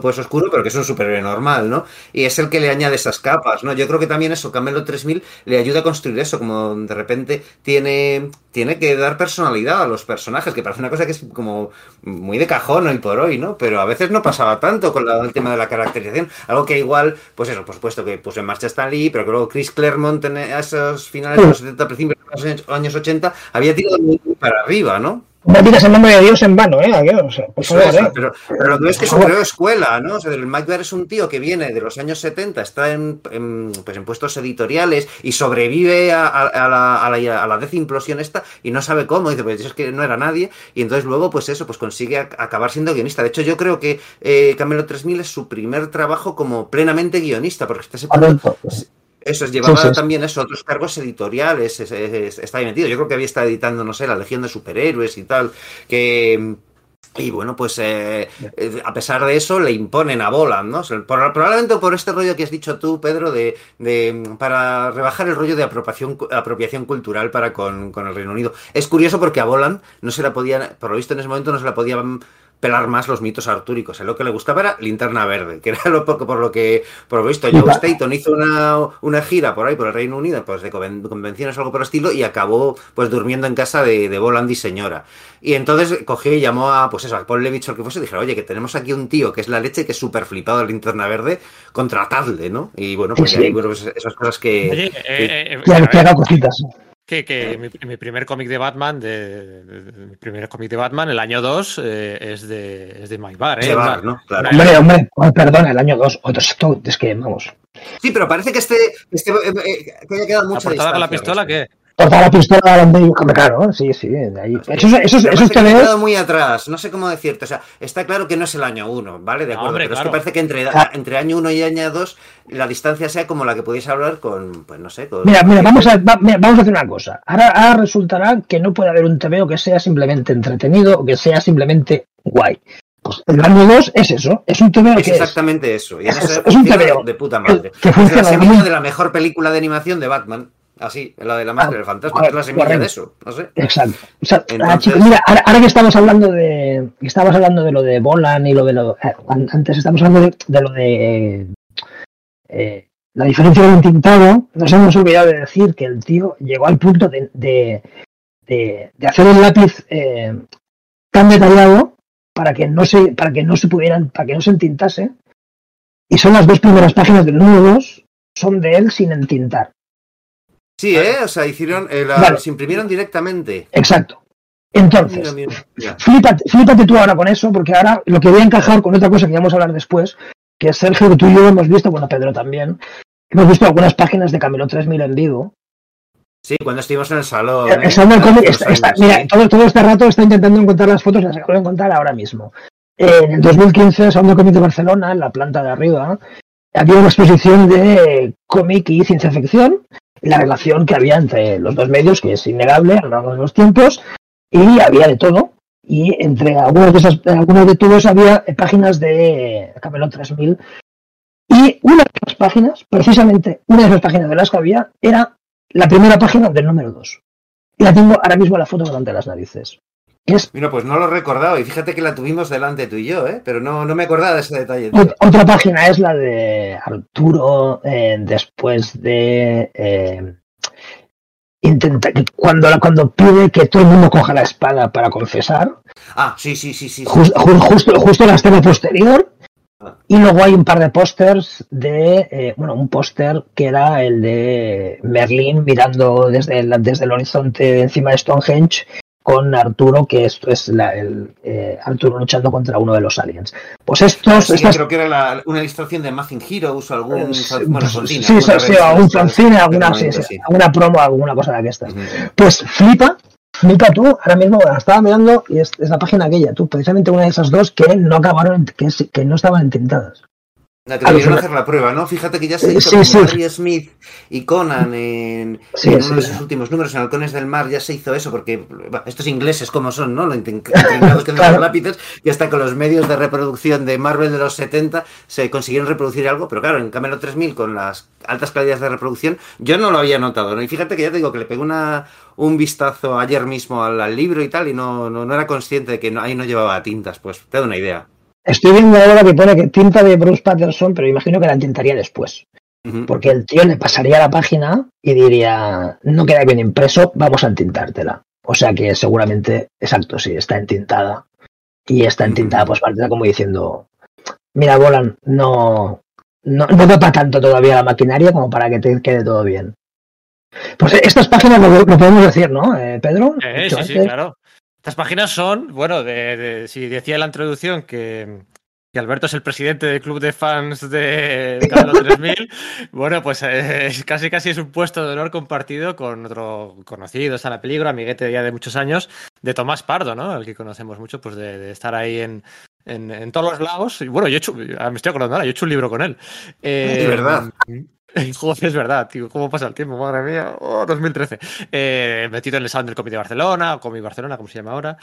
pues oscuro, pero que es un superhéroe normal, ¿no? Y es el que le añade esas capas, ¿no? Yo creo que también eso, Camelo 3000 le ayuda a construir eso, como de repente tiene, tiene que dar personalidad a los personajes, que parece una cosa que es como muy de cajón hoy por hoy, ¿no? Pero a veces no pasaba tanto con la- el tema de la caracterización, algo que igual, pues eso, por supuesto que puso en marcha Stan Lee, pero que luego Chris Claremont en esos finales de los 70, principios de los años 80, había tirado para arriba, ¿no? No tiras el nombre de Dios en vano, ¿eh? Aquello, o sea, por favor, es, ¿eh? pero, pero lo que es que eso creó escuela, ¿no? O sea, el Mike Barr es un tío que viene de los años 70, está en, en, pues en puestos editoriales y sobrevive a, a- a la, a, la, a la implosión esta y no sabe cómo. Dice, pues es que no era nadie. Y entonces luego, pues eso, pues consigue ac- acabar siendo guionista. De hecho, yo creo que eh, Camelo 3000 es su primer trabajo como plenamente guionista, porque hasta ese punto Correcto. Eso es, llevaba también eso, otros cargos editoriales, es- es- es- está ahí metido. Yo creo que había estado editando, no sé, la Legión de Superhéroes y tal, que... Y bueno, pues eh, eh, a pesar de eso le imponen a Boland, ¿no? Por- probablemente por este rollo que has dicho tú, Pedro, de, de para rebajar el rollo de apropiación, apropiación cultural para con, con el Reino Unido. Es curioso porque a Boland no se la podían, por lo visto en ese momento no se la podían pelar más los mitos artúricos. A lo que le gustaba era Linterna Verde, que era lo por, por lo que, por lo visto, Joe. Staton hizo una, una gira por ahí, por el Reino Unido, pues de conven- convenciones o algo por el estilo, y acabó pues durmiendo en casa de, de Boland y señora. Y entonces cogió y llamó a, pues eso, a Paul Levitz o el que fuese, y dijeron, oye, que tenemos aquí un tío que es la leche, que es súper flipado de Linterna Verde, contratadle, ¿no? Y bueno, pues Sí, ahí, bueno, pues esas cosas que... Oye, eh, eh, Que, que ver, haga cositas. Que, que mi, mi primer cómic de Batman, de, de- de- mi primer cómic de Batman, el año 2, eh, es, de, es de Mike Barr, ¿eh? Una- ¿no? Claro. Hombre, hombre, oh, perdona, el año 2. Otro esto es que, vamos. Sí, pero parece que este, este eh, eh, que haya quedado ¿La mucha portada con la pistola qué? Cortar la pistola delante de hombre, claro, sí, sí, de ahí. Esos, esos, esos quedado muy atrás, no sé cómo decirte. O sea, está claro que no es el año 1, ¿vale? De No, acuerdo. hombre, pero es que parece que entre, Ah. entre año 1 y año 2 la distancia sea como la que pudiese hablar con, pues no sé, con. Mira, mira, vamos a, va- mira, vamos a hacer una cosa. Ahora, ahora resultará que no puede haber un TVO que sea simplemente entretenido o que sea simplemente guay. Pues el año 2 es eso, es un TVO Es que es. exactamente eso. Y Es eso, eh, es un funciona TVO. de puta madre. Que Es la funciona semilla de la mejor película de animación de Batman. Así, la de la máscara del fantasma, que es la semilla correcto. de eso. No sé. Exacto. O sea, Entonces- ah, mira, ahora, ahora que estamos hablando de. que Estamos hablando de lo de Bolan y lo de lo. eh, an- antes estamos hablando de, de lo de. eh, la diferencia del tintado. Nos hemos olvidado de decir que el tío llegó al punto de, de, de- de hacer el lápiz eh, tan detallado para que no se, para que no se pudieran, para que no se entintase. Y son las dos primeras páginas del número 2, son de él sin entintar. Sí, ¿eh? O sea, hicieron. eh, la- Vale. Se imprimieron directamente. Exacto. Entonces, Mira, mira, mira. Flípate, flípate tú ahora con eso, porque ahora lo que voy a encajar con otra cosa que vamos a hablar después, que Sergio, que tú y yo hemos visto, bueno, Pedro también, hemos visto algunas páginas de Camilo 3000 en vivo. Sí, cuando estuvimos en el salón. El ¿eh? Salón del Cómic Hace está- mira, todo, todo este rato está intentando encontrar las fotos, las acabo de encontrar ahora mismo. Eh, En el 2015, el Salón del Cómic de Barcelona, en la planta de arriba, había una exposición de cómic y ciencia ficción, y la relación que había entre los dos medios, que es innegable a lo largo de los tiempos, y había de todo. Y entre algunos de, esas, algunos de todos había eh, páginas de Camelot 3000. Y una de las páginas, precisamente una de las páginas de las que había, era la primera página del número 2. Y la tengo ahora mismo la foto delante de las narices. Es Mira, pues no lo he recordado y fíjate que la tuvimos delante tú y yo, ¿eh? Pero no, no me acordaba de ese detalle. tío. ot- otra página es la de Arturo eh, después de eh, intenta cuando cuando pide que todo el mundo coja la espada para confesar, Ah, sí, sí, sí, sí. sí. Jus- ju- justo, justo la escena posterior. Ah. Y luego hay un par de pósters de, eh, bueno, un póster que era el de Merlín mirando desde el, desde el horizonte encima de Stonehenge con Arturo, que esto es la- el, eh, Arturo luchando contra uno de los aliens. Pues estos, Sí, estas, creo que era la- una ilustración de Mathing Heroes o algún. sí, bueno, sí, sí, algún fanzine, alguna, sí, sí, alguna promo, alguna cosa de estas. Ujú. Pues flipa, flipa tú, ahora mismo la estaba mirando y es, es la página aquella, tú, precisamente una de esas dos que no acabaron, que no estaban entintadas. La los- hacer la prueba, ¿no? Fíjate que ya se Eh, hizo sí, con sí. Barry Smith y Conan en, Sí, en sí, uno de sus últimos números, en Halcones del Mar, ya se hizo eso, porque estos ingleses como son, ¿no? Lo intrincados que Claro. los lápices, que hasta con los medios de reproducción de Marvel de los 70 se consiguieron reproducir algo, pero claro, en Camelot 3000 con las altas calidades de reproducción, yo no lo había notado, ¿no? Y fíjate que ya te digo que le pegó una, un vistazo ayer mismo al, al libro y tal, y no, no, no era consciente de que no- ahí no llevaba tintas, pues te da una idea. Estoy viendo ahora que pone que tinta de Bruce Patterson, pero imagino que la tintaría después. Porque el tío le pasaría la página y diría, no queda bien impreso, vamos a entintártela. O sea que seguramente, exacto, sí, está entintada. Y está entintada, pues partida como diciendo, mira, Bolan, no, no, no da para tanto todavía la maquinaria como para que te quede todo bien. Pues eh, estas páginas lo, lo podemos decir, ¿no, eh, Pedro? Eh, sí, sí, claro. Estas páginas son, bueno, de, de- si decía en la introducción que, que Alberto es el presidente del club de fans de Carlos 3000, bueno, pues eh, es casi casi es un puesto de honor compartido con otro conocido, está la peligro, amiguete ya de muchos años, de Tomás Pardo, ¿no? El que conocemos mucho, pues de, de estar ahí en, en, en todos los lados. Y bueno, yo he hecho, ah, me estoy acordando ahora, yo he hecho un libro con él. Eh, De verdad. Joder, es verdad, tío. ¿Cómo pasa el tiempo? Madre mía. Oh, 2013. Eh, metido en el Sound del Comité de Barcelona, o Comi Barcelona, como se llama ahora.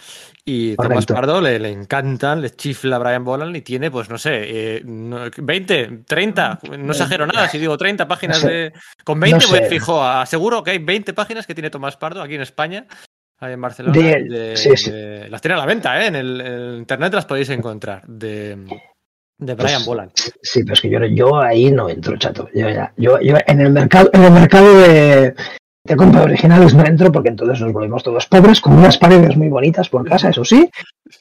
Y Tomás. Pardo le, le encantan, le chifla a Brian Boland y tiene, pues no sé, eh, no- 20, 30, no exagero nada si digo 30 páginas No sé. de. Con 20 No voy sé. fijo, aseguro que hay 20 páginas que tiene Tomás Pardo aquí en España. Ahí en Barcelona. De- de- sí, sí. de- las tiene a la venta, ¿eh? En el, en el internet las podéis encontrar. De, de Brian Pues, Boland. Sí, pero es que yo, yo ahí no entro, chato. Yo, ya, yo, yo en el mercado, en el mercado de, de compra originales no entro porque entonces nos volvemos todos pobres con unas paredes muy bonitas por casa, eso sí,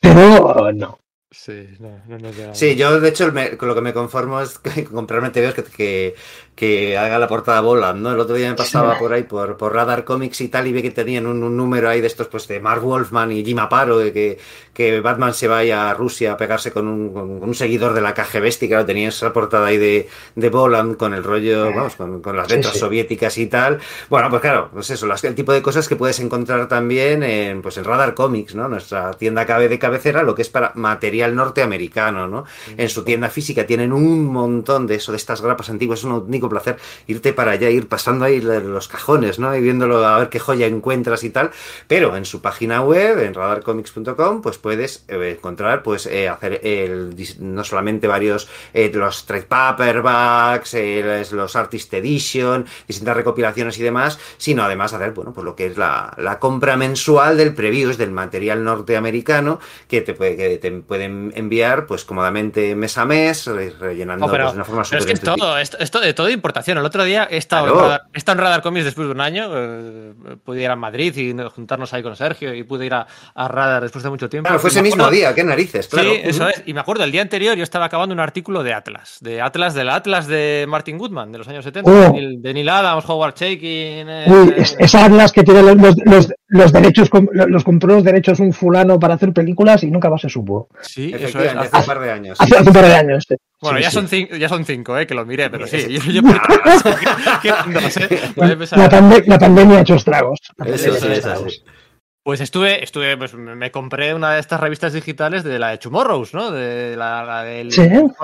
pero no. Sí, no, no nos llegamos. Sí, yo de hecho me- con lo que me conformo es que comprarme TVOs que, que, que haga la portada Boland, ¿no? El otro día me pasaba por ahí por, por Radar Comics y tal y vi que tenían un, un número ahí de estos pues de Mark Wolfman y Jim Aparo de que, que Batman se vaya a Rusia a pegarse con un, con un seguidor de la KGB y claro, tenía esa portada ahí de, de Boland con el rollo, vamos, con, con las Sí, letras sí. soviéticas y tal. Bueno, pues claro, pues eso, las- el tipo de cosas que puedes encontrar también en, pues en Radar Comics, ¿no? Nuestra tienda cabe de cabecera, lo que es para material norteamericano, ¿no? En su tienda física tienen un montón de eso, de estas grapas antiguas, es un único placer irte para allá, ir pasando ahí los cajones, ¿no? Y viéndolo a ver qué joya encuentras y tal. Pero en su página web, en radarcomics.com, pues puedes eh, encontrar, pues eh, hacer el, no solamente varios, eh, los trade paperbacks, eh, los artist edition, distintas recopilaciones y demás, sino además hacer, bueno, pues lo que es la, la compra mensual del previews del material norteamericano que te, puede, que te pueden enviar, pues cómodamente mes a mes, re- rellenando pero, pues, de una forma pero es que es súper todo, es, es todo de importación. El otro día he estado, Claro. en, Radar, he estado en Radar Comics después de un año. eh, pude ir a Madrid y juntarnos ahí con Sergio y pude ir a, a Radar después de mucho tiempo. Claro, fue ese mismo acuerdo- día, qué narices, claro. Sí, eso es. Y me acuerdo, el día anterior yo estaba acabando un artículo de Atlas, de Atlas, del Atlas de Martin Goodman, de los años 70, Oh. de, Neil, Adams, Howard Chaykin. eh, Uy, es- Atlas que tiene los, los, los, los derechos, los compró los derechos un fulano para hacer películas y nunca más se supo. Sí, eso es. Efectivamente, hace un par de años. Hace, hace un par de años. sí. Bueno, Sí, ya, sí. Son cinco, ya son cinco, eh, que lo miré, pero sí, yo, yo por detrás, ¿qué- qué bandos, eh? Empezar La, a- pande- la pandemia ha hecho estragos. Eso sí. Pues estuve, estuve, pues me compré una de estas revistas digitales de la de Tomorrows, ¿no? De la, la del Sí.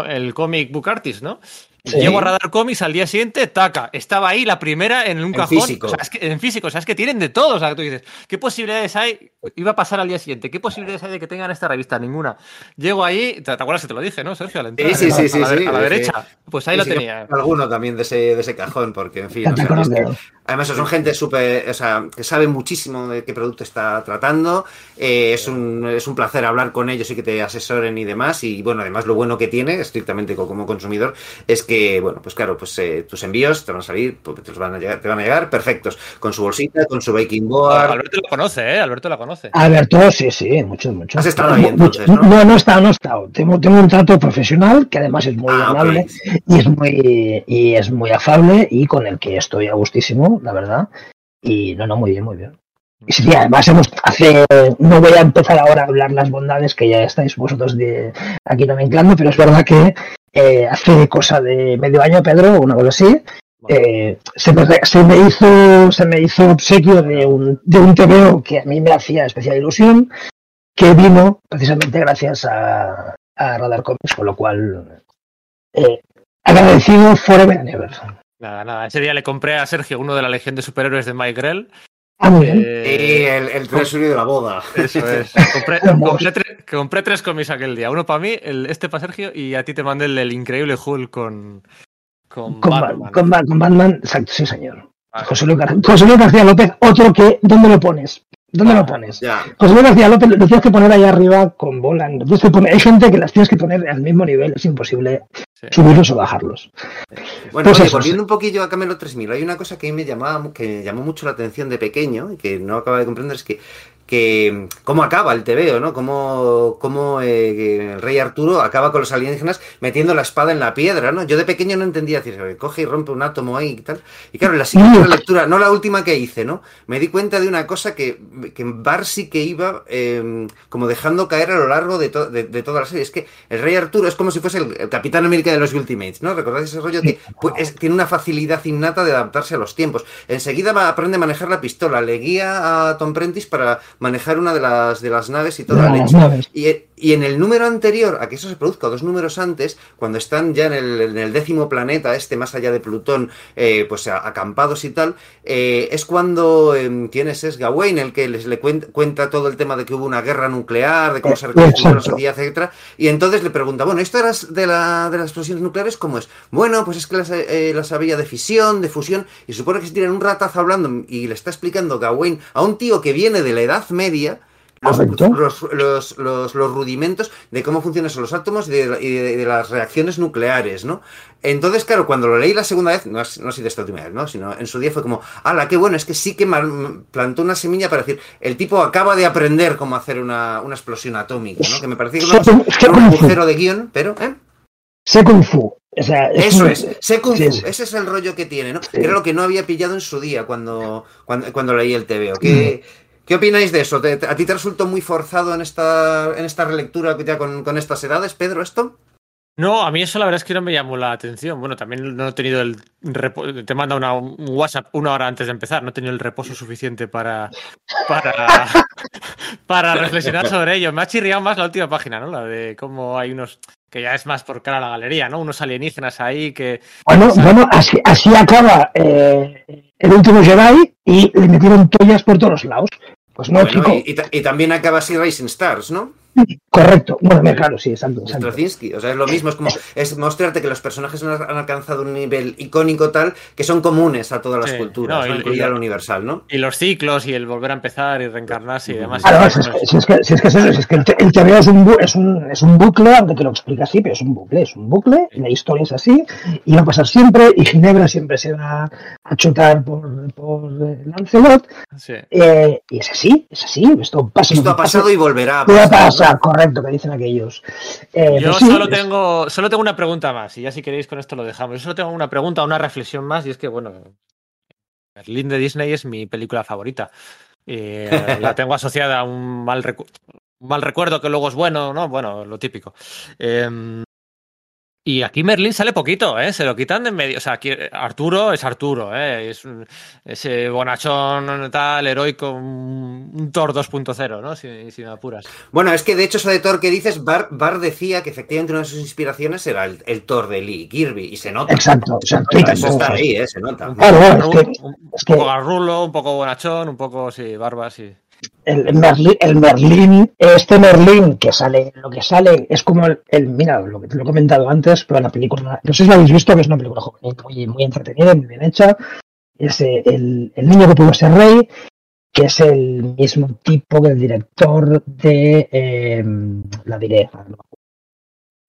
el Comic Book Artist, ¿no? Llego a Radar Comics al día siguiente, taca. Estaba ahí la primera en un En cajón. físico. O sea, es que, en físico, o sea, es que tienen de todo. O sea, tú dices, ¿qué posibilidades hay? Iba a pasar al día siguiente. ¿Qué posibilidades hay de que tengan esta revista? Ninguna. Llego ahí, ¿te, te acuerdas que te lo dije, no, Sergio? A la, entrada, Sí, sí, sí, a la, sí, sí, a la derecha. Pues ahí lo sí que tenía. Alguno también de ese, de ese cajón, porque en fin. O sea, es que-. Además, son gente súper. O sea, que sabe muchísimo de qué producto está tratando. eh, es, un, es un placer hablar con ellos y que te asesoren y demás. Y bueno, además, lo bueno que tiene, estrictamente co- como consumidor, es que, bueno, pues claro, pues eh, tus envíos te van a salir, pues, te, los van a llegar, te van a llegar perfectos. Con su bolsita, con su baking board. Alberto lo conoce, ¿eh? Alberto la conoce. Alberto, sí, sí, mucho, mucho. Has estado ahí, entonces, ¿no? No, no he estado, no he estado. Tengo, tengo un trato profesional que además es muy Ah, amable y es muy y es muy afable y con el que estoy a gustísimo, la verdad. Y no, no, muy bien, muy bien. Y sí, además hemos hace no voy a empezar ahora a hablar las bondades que ya estáis vosotros de aquí nomenclando, pero es verdad que eh, hace cosa de medio año, Pedro, o una cosa así, eh, se, me, re- se me hizo se me hizo obsequio de un, de un TVO que a mí me hacía especial ilusión, que vino precisamente gracias a, a Radar Comics, con lo cual eh, agradecido forever and ever. Nada, nada. Ese día le compré a Sergio uno de la Legión de Superhéroes de Mike Grell. Ah, muy bien. Y el, el tresurio de la boda. Eso es. Compré, compré tre- compré tres cómics aquel día. Uno para mí, el, este para Sergio, y a ti te mandé el, increíble Hulk con, con, Con, Ba- Batman. con Ba- con Batman, exacto, sí, señor. Vale. José Luis, Gar- José Luis García López, otro que, ¿dónde lo pones? ¿Dónde lo pones? Ya. José Luis García López lo tienes que poner ahí arriba con bola. lo tienes que poner- hay gente que las tienes que poner al mismo nivel, es imposible Sí. subirlos o bajarlos. Bueno, Pues oye, eso, volviendo sí. un poquillo a Camelo 3000, hay una cosa que a mí me llamaba, que me llamó mucho la atención de pequeño y que no acaba de comprender, es que, que cómo acaba el TVO, ¿no? Cómo, cómo eh, el rey Arturo acaba con los alienígenas metiendo la espada en la piedra, ¿no? Yo de pequeño no entendía, decir, coge y rompe un átomo ahí y tal. Y claro, en la siguiente lectura, no la última que hice, ¿no? Me di cuenta de una cosa que, que Bar sí que iba eh, como dejando caer a lo largo de, to- de, de toda la serie. Es que el rey Arturo es como si fuese el, el Capitán América de los Ultimates, ¿no? ¿Recordáis ese rollo? Que pues, es- tiene una facilidad innata de adaptarse a los tiempos. Enseguida va- aprende a manejar la pistola, le guía a Tom Prentice para manejar una de las, de las naves y toda la Las leche. naves. Y, y en el número anterior, a que eso se produzca, dos números antes, cuando están ya en el, en el décimo planeta, este más allá de Plutón, eh, pues acampados y tal, eh, es cuando, eh, ¿quién es? Es Gawain el que les le cuenta, cuenta todo el tema de que hubo una guerra nuclear, de cómo se reconstruyó la sociedad, etcétera, y entonces le pregunta, bueno, ¿esto de las, de, la, de las explosiones nucleares cómo es? Bueno, pues es que las, eh, las había de fisión, de fusión, y supone que se tiran un ratazo hablando y le está explicando Gawain a un tío que viene de la Edad Media, Correcto. los, los, los- los rudimentos de cómo funcionan los átomos y de, y de- de las reacciones nucleares, ¿no? Entonces, claro, cuando lo leí la segunda vez, no, es- no así de esta última vez, ¿no? Sino en su día fue como, ¡hala, qué bueno! Es que sí que plantó una semilla para decir, el tipo acaba de aprender cómo hacer una, una explosión atómica, ¿no? Que me parecía que Sí, es que era un agujero de guion, pero, ¿eh? Kung Fu. O sea, Eso un- es, sé Kung sí, Fu, sí. ese es el rollo que tiene, ¿no? Que era lo que no había pillado en su día cuando, cuando, cuando leí el TVO. Mm. ¿Qué, ¿Qué opináis de eso? ¿Te- te- ¿A ti te resultó muy forzado en esta, en esta relectura ya con, con estas edades, Pedro, esto? No, a mí eso la verdad es que no me llamó la atención. Bueno, también no he tenido el repo- te manda una, un WhatsApp una hora antes de empezar, no he tenido el reposo suficiente para para, para reflexionar sobre ello. Me ha chirriado más la última página, ¿no? La de cómo hay unos que ya es más por cara a la galería, ¿no? Unos alienígenas ahí que Bueno, bueno, así, así acaba eh, el último Jedi y le metieron toallas por todos lados. Pues no, Bueno, chico. y, y y también acaba así Rising Stars, ¿no? Correcto. Bueno, me- claro, sí, exacto. exacto. O sea, es lo mismo, es como es mostrarte que los personajes han, alcanzado un nivel icónico tal que son comunes a todas las Sí, culturas, no, incluida la universal, ¿no? y los ciclos y el volver a empezar y reencarnarse y demás. Claro, si es, que, si, es que, si es que es eso, si es que el, el TVO es un, bu- es, un, es un bucle, aunque te lo explica así, pero es un bucle, es un bucle, y la historia es así, y va a pasar siempre, y Ginebra siempre se va a chutar por, por eh, Lancelot, Sí. eh, y es así, es así, esto pasa. Esto ha pasado y volverá a pasar. Correcto, que dicen aquellos. Eh, Yo pues sí, solo es- tengo, solo tengo una pregunta más, y ya si queréis con esto lo dejamos. Yo solo tengo una pregunta, una reflexión más, y es que, bueno, Berlín de Disney es mi película favorita. Eh, la tengo asociada a un mal, recu- un mal recuerdo que luego es bueno, ¿no? Bueno, lo típico. Eh, Y aquí Merlín sale poquito, ¿eh? Se lo quitan de en medio. O sea, aquí Arturo es Arturo, ¿eh? Es ese bonachón tal, heroico, un Thor 2.0, ¿no? Si, si, me apuras. Bueno, es que de hecho eso de Thor que dices, Bar, Bar decía que efectivamente una de sus inspiraciones era el, el Thor de Lee Kirby, y se nota. Exacto, exacto. Eso está ahí, ¿eh? Se nota. Claro, claro, es que, un, es que... poco garrulo, un poco bonachón, un poco, sí, barba, sí el Merlín, el Merlín, este Merlín que sale, lo que sale es como el, el mira, lo que te lo he comentado antes, pero la película, no sé si lo habéis visto, que es una película juvenil muy, muy entretenida, muy bien hecha, es el, el niño que pudo ser rey, que es el mismo tipo que el director de, eh, la diré,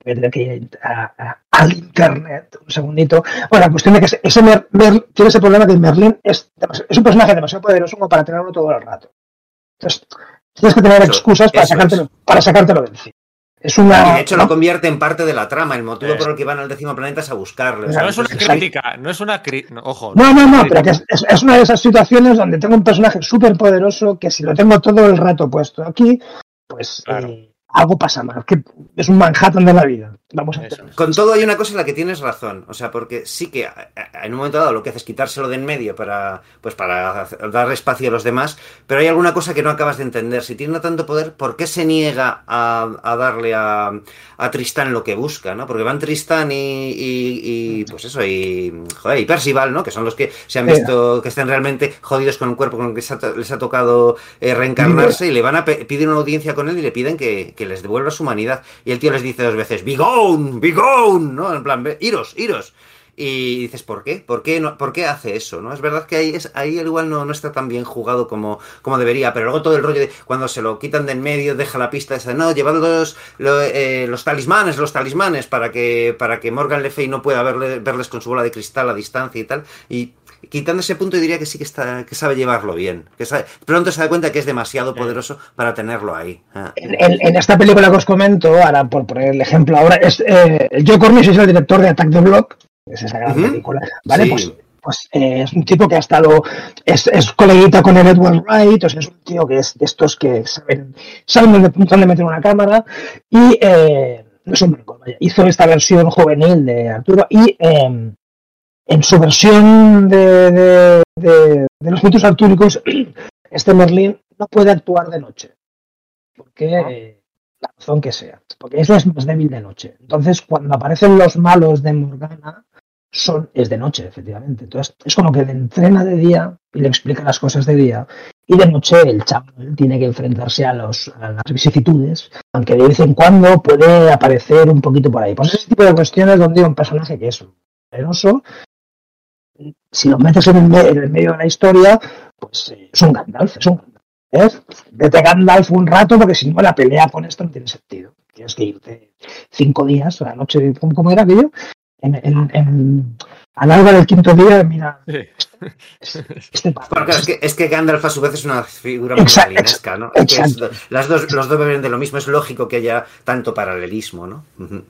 tener que a, a, al internet, un segundito. Bueno, la cuestión de que ese Mer, tiene ese problema que Merlín es, es un personaje demasiado poderoso como para tenerlo todo el rato. Entonces, tienes que tener excusas para sacártelo, es. para sacártelo de encima. Es una, y de hecho ¿no? lo convierte en parte de la trama. El motivo por el que van al décimo planeta es a buscarle. No, es una crítica, no es una crítica. Ojo. No, no, no, pero que es, es, una de esas situaciones donde tengo un personaje súper poderoso que si lo tengo todo el rato puesto aquí, pues claro. eh, algo pasa mal. Que es un Manhattan de la vida. Vamos a Eso. Con todo hay una cosa en la que tienes razón. O sea, porque sí que en un momento dado lo que haces es quitárselo de en medio para, pues para dar espacio a los demás, pero hay alguna cosa que no acabas de entender. Si tiene tanto poder, ¿por qué se niega a, a darle a, a, Tristán lo que busca? ¿no? Porque van Tristán y, y, y pues eso, y, joder, y Percival, ¿no? Que son los que se han visto que estén realmente jodidos con un cuerpo con el que les ha, tocado eh, reencarnarse y le van a pedir una audiencia con él y le piden que, que les devuelva su humanidad. Y el tío les dice dos veces, ¡Vigo! Gone, ¿no? En plan, iros, iros. Y dices, ¿por qué? ¿Por qué, no, ¿por qué hace eso? ¿no? Es verdad que ahí, es, ahí igual no, no está tan bien jugado como, como debería, pero luego todo el rollo de cuando se lo quitan de en medio, deja la pista esa, no, llevad los, eh, los talismanes, los talismanes, para que, para que Morgan Le Fay no pueda verle, verles con su bola de cristal a distancia y tal. Y quitando ese punto diría que sí que está que sabe llevarlo bien que sabe, pronto se da cuenta que es demasiado poderoso para tenerlo ahí ah. en, en, en, esta película que os comento ahora por poner el ejemplo ahora es eh, Joe Cornish es el director de Attack the Block es esa gran uh -huh. película vale sí. pues pues eh, es un tipo que ha estado, es, es coleguita con el Edward Wright, o sea, es un tío que es de estos que saben, saben dónde, dónde meter una cámara y eh, no es un blanco, vaya, hizo esta versión juvenil de Arturo y eh, en su versión de, de, de, de, los mitos artúricos, este Merlín no puede actuar de noche. Porque eh, la razón que sea. Porque es más débil de noche. Entonces, cuando aparecen los malos de Morgana, son, es de noche, efectivamente. Entonces, es como que le entrena de día y le explica las cosas de día. Y de noche el chaval tiene que enfrentarse a, los, a las vicisitudes, aunque de vez en cuando puede aparecer un poquito por ahí. Pues ese tipo de cuestiones donde un personaje que es poderoso si lo metes en el, me en el, medio de la historia, pues eh, es un Gandalf, es un Gandalf. ¿eh? Vete Gandalf un rato porque si no la pelea con esto no tiene sentido. Tienes que irte cinco días a la noche, ¿cómo, era aquello? En, en, en, a la hora del quinto día, mira. Este, este Porque es que, es que Gandalf a su vez es una figura muy exacto, ¿no? Es que es, las dos, los dos beben de lo mismo, es lógico que haya tanto paralelismo, ¿no? Uh -huh.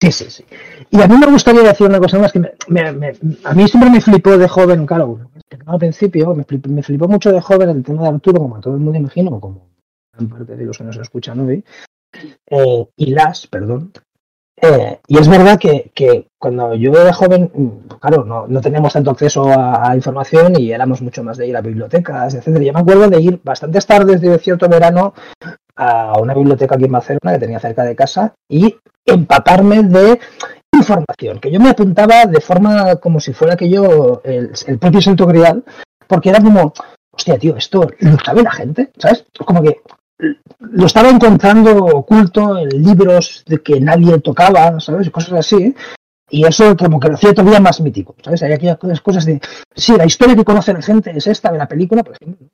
Sí, sí, sí. Y a mí me gustaría decir una cosa más que me, a mí siempre me flipó de joven, claro, al principio me flipó, me flipó, mucho de joven el tema de Arturo, como a todo el mundo imagino, como gran parte de los que nos escuchan hoy, eh, y las, perdón. Eh, y es verdad que, que, cuando yo era joven, claro, no, no teníamos tanto acceso a, a, información y éramos mucho más de ir a bibliotecas, etc. Yo me acuerdo de ir bastantes tardes de cierto verano a una biblioteca aquí en Barcelona que tenía cerca de casa y empaparme de información, que yo me apuntaba de forma como si fuera que yo el, propio Santo Grial, porque era como, hostia, tío, esto lo sabe la gente, ¿sabes? Como que lo estaba encontrando oculto en libros de que nadie tocaba, ¿sabes? Cosas así. Y eso como que lo hacía todavía más mítico, ¿sabes? Hay aquellas cosas de, sí, la historia que conoce la gente es esta de la película, por ejemplo.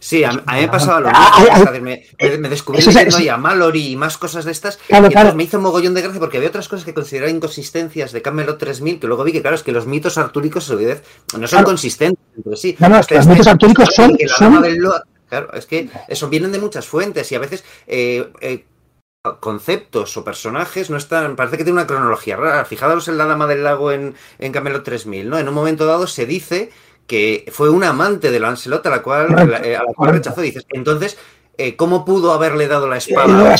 Sí, a, a, mí me pasaba lo mismo. me, me, descubrí es, leyendo ya Mallory y más cosas de estas. Claro, y claro. me hizo mogollón de gracia porque había otras cosas que consideraba inconsistencias de Camelot 3000 que luego vi que, claro, es que los mitos artúricos no son claro. consistentes entre sí. No, no, es que los mitos artúricos son. son... Claro, es que eso vienen de muchas fuentes y a veces. Eh, eh, conceptos o personajes no están, parece que tiene una cronología rara. Fijaros en la Dama del Lago en, en Camelot 3000, ¿no? En un momento dado se dice que fue un amante de Lancelot a la cual, a la cual rechazó. Dices, entonces, eh, ¿cómo pudo haberle dado la espada?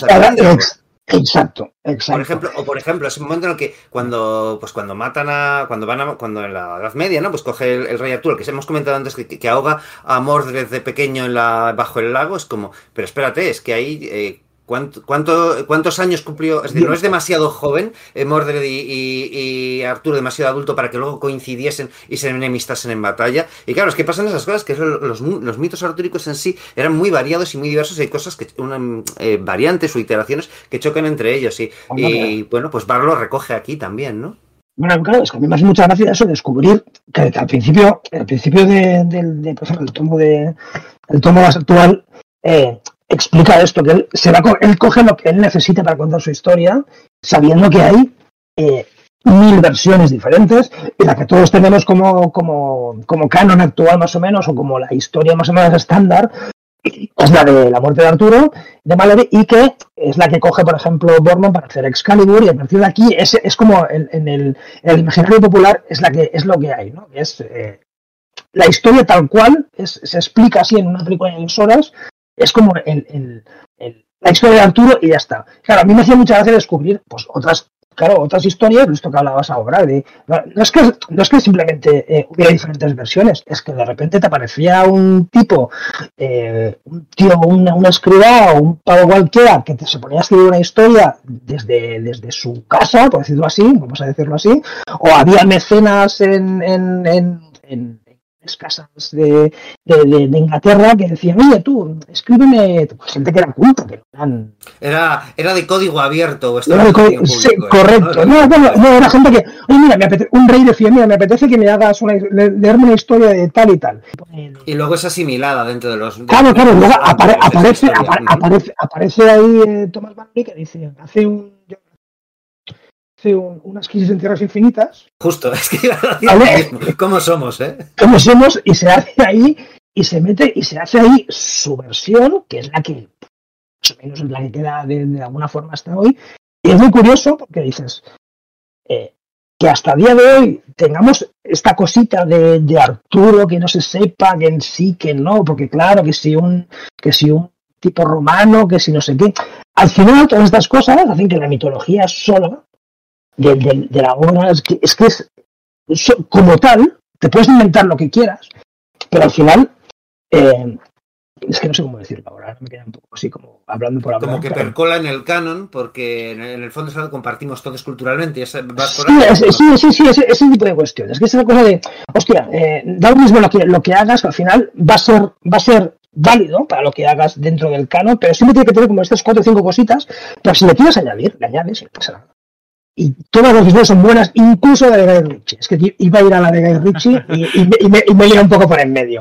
Exacto, exacto. Por ejemplo, o por ejemplo, ese momento en el que cuando, pues cuando matan a, cuando van a, cuando en la Edad Media, ¿no? Pues coge el, el rey Arturo, que hemos comentado antes, que, que, ahoga a Mordred de pequeño en la, bajo el lago, es como, pero espérate, es que ahí eh, ¿Cuánto, cuánto, cuántos años cumplió? Es decir, no es demasiado joven eh, Mordred y, y, y, Arturo demasiado adulto para que luego coincidiesen y se enemistasen en batalla. Y claro, es que pasan esas cosas, que los, los mitos artúricos en sí eran muy variados y muy diversos y hay cosas que, una, eh, variantes o iteraciones que chocan entre ellos. Y, y bueno, pues Barlo recoge aquí también, ¿no? Bueno, claro, es que a mí me hace mucha gracia eso, descubrir que, al principio, al principio de, de, de, el tomo de el tomo más actual, eh, explica esto, que él, se va, él coge lo que él necesita para contar su historia, sabiendo que hay eh, mil versiones diferentes, y la que todos tenemos como, como, como canon actual más o menos, o como la historia más o menos estándar, es la de la muerte de Arturo, de Mallory, y que es la que coge, por ejemplo, Borman para hacer Excalibur, y a partir de aquí es, es como en, el, el, imaginario popular es, la que, es lo que hay, ¿no? Es, eh, la historia tal cual es, se explica así en una película de dos horas, es como el, el, la historia de Arturo y ya está. Claro, a mí me hacía mucha gracia descubrir pues, otras, claro, otras historias, esto que hablabas ahora, de, no, es que, no es que simplemente eh, hubiera diferentes versiones, es que de repente te aparecía un tipo, eh, un tío, una, una escriba o un pavo cualquiera que te, se ponía a escribir una historia desde, desde su casa, por decirlo así, vamos a decirlo así, o había mecenas en, en, en, en casas de, de, de, de, Inglaterra que decían, oye, tú, escríbeme, pues, gente que era culta, que eran... Era, era de código abierto. Era de código, sí, correcto. No, no, no, era gente que, oye, mira, me apetece, un rey decía, mira, me apetece que me hagas una, leerme una historia de tal y tal. Y luego es asimilada dentro de los... Claro, claro, luego apare, aparece, apare, aparece, aparece ahí eh, Thomas Manley que dice, hace un un, unas crisis en tierras infinitas. Justo, es que ¿vale? ¿cómo somos, eh? ¿Cómo somos? Y se hace ahí, y se mete, y se hace ahí su versión, que es la que, más o menos, la que queda de, de alguna forma hasta hoy. Y es muy curioso porque dices, eh, que hasta el día de hoy tengamos esta cosita de, de, Arturo que no se sepa que en sí, que no, porque claro, que si un, que si un tipo romano, que si no sé qué. Al final, todas estas cosas hacen que la mitología sola de, de, de, la obra es que es, que es, como tal, te puedes inventar lo que quieras, pero al final eh, es que no sé cómo decirlo ahora, me queda un poco así como hablando por hablar. Como que percola en el canon, porque en el fondo es algo que compartimos todos culturalmente. Sí, es, sí, sí, sí, ese, tipo de cuestiones. Es que es una cosa de, hostia, eh, da lo mismo lo que, lo que hagas, al final va a ser, va a ser válido para lo que hagas dentro del canon, pero siempre tiene que tener como estas cuatro o cinco cositas, pero si le quieres añadir, le añades y no pasa nada y todas las versiones son buenas, incluso la de Guy Ritchie. Es que iba a ir a la de Guy Ritchie y, y, y me, y me iba un poco por en medio.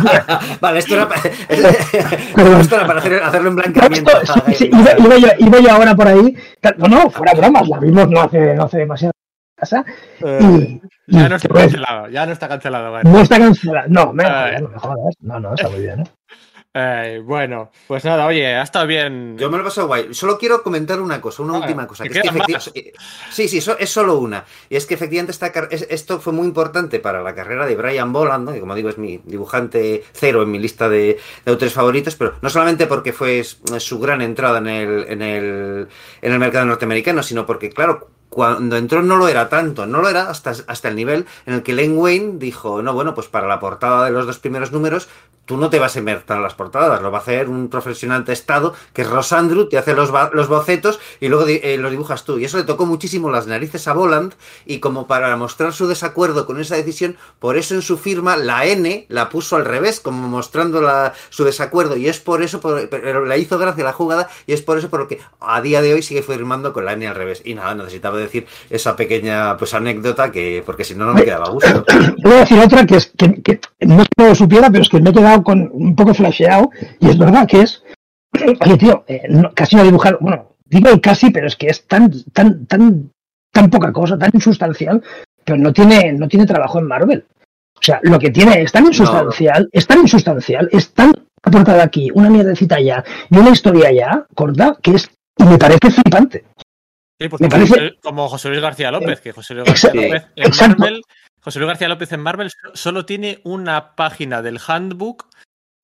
vale, esto era, para, esto era para hacer, hacerle un blanqueamiento. Esto, sí, sí, iba, iba, yo, iba, yo, ahora por ahí. No, no, fuera bromas, la vimos no hace, no hace demasiado casa. Eh, y, ya no está pues, cancelado, ya no está cancelado. Vale. No está cancelado, no, me, eh. no me jodas. No, no, está muy bien, ¿eh? Eh, bueno, pues nada, oye, ha estado bien. Yo me lo he pasado guay. Solo quiero comentar una cosa, una ah, última cosa. Que es que efectivamente... Sí, sí, es solo una. Y es que efectivamente esta, esto fue muy importante para la carrera de Brian Boland, ¿no? que como digo es mi dibujante cero en mi lista de, de autores favoritos, pero no solamente porque fue su gran entrada en el, en el, en el mercado norteamericano, sino porque, claro, cuando entró no lo era tanto, no lo era hasta, hasta el nivel en el que Len Wayne dijo, no, bueno, pues para la portada de los dos primeros números, tú no te vas a inventar las portadas, lo va a hacer un profesional testado, que es Rosandru, te hace los, los bocetos y luego eh, los dibujas tú. Y eso le tocó muchísimo las narices a Voland y como para mostrar su desacuerdo con esa decisión, por eso en su firma la N la puso al revés, como mostrando la, su desacuerdo. Y es por eso, le hizo gracia la jugada y es por eso por lo que a día de hoy sigue firmando con la N al revés. Y nada, necesitaba decir esa pequeña pues anécdota que porque si no no me quedaba gusto. Voy a decir otra que es que no es que lo supiera, pero es que me he quedado con un poco flasheado y es verdad que es oye tío, eh, no, casi no dibujar, bueno, digo casi, pero es que es tan tan tan tan poca cosa, tan insustancial, pero no tiene no tiene trabajo en Marvel. O sea, lo que tiene es tan insustancial, no. es tan insustancial, es tan aportada aquí, una mierdecita allá y una historia allá, corta, que es y me parece flipante. Sí, pues como, parece... como, José Luis García López, que José Luis García López en Exacto. Marvel, José Luis García López en Marvel solo tiene una página del handbook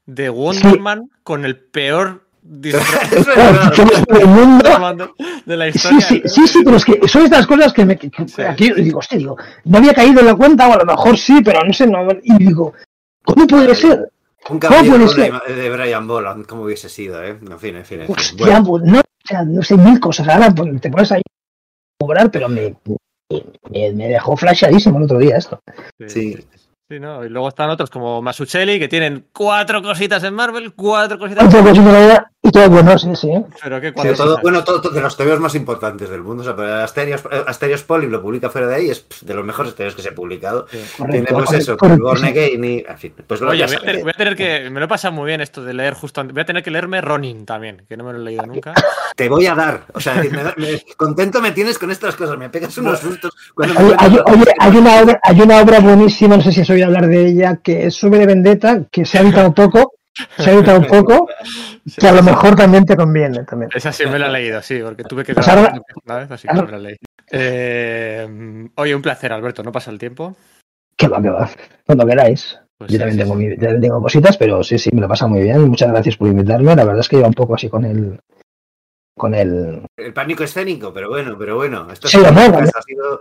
de Wonder Man con el peor mundo. de la Sí, historia. sí, sí, sí, pero es que son estas cosas que me. que- que Sí. Aquí digo, hostia, digo, no había caído en la cuenta, o a lo mejor sí, pero no sé, no. Y digo, ¿cómo puede ser? Un ¿Cómo puede de, de Brian Boland, como hubiese sido, ¿eh? En fin, en fin. En fin. Hostia, Bueno, pues, no, o sea, no sé, mil cosas. Ahora pues, te pones ahí a cobrar, pero me, me, me dejó flashadísimo el otro día esto. Sí. Sí, ¿no? Y luego están otros como Masuchelli que tienen cuatro cositas en Marvel, cuatro cositas. Sin idea, y todo bueno, sí, sí. Pero qué Sí, cuatro todo, cosas? bueno, todo, todo de los tebeos más importantes del mundo. O sea, pero Asterios, Asterios Poly lo publica fuera de ahí, es pff, de los mejores tebeos que se ha publicado. Sí. Tiene Correcto, pues eso, correcto, Born sí. Again y. En fin, pues Oye, voy a, tener, que- voy a tener que. Me lo he pasado muy bien esto de leer justo antes. Voy a tener que leerme Ronin también, que no me lo he leído nunca. Te voy a dar. O sea, me me- contento me tienes con estas cosas. Me pegas unos sustos. Cuando me Oye, hay, oye, hay una obra, hay una obra buenísima, no sé si has oído hablar de ella, que es sobre Vendetta, que se ha editado poco, se ha editado poco, que a lo mejor también te conviene también. Esa sí me la he leído, sí, porque tuve que Pues grabar una vez, así que me la leí. Eh, oye, un placer, Alberto. ¿No pasa el tiempo? Que va, que va. Cuando queráis. Pues Yo sí, también sí, tengo, sí. mi- tengo cositas, pero sí, sí, me lo pasa muy bien. Muchas gracias por invitarme. La verdad es que iba un poco así con el. Con el. El pánico escénico, pero bueno, pero bueno. Esto Sí, ha sido- hombre, ha sido.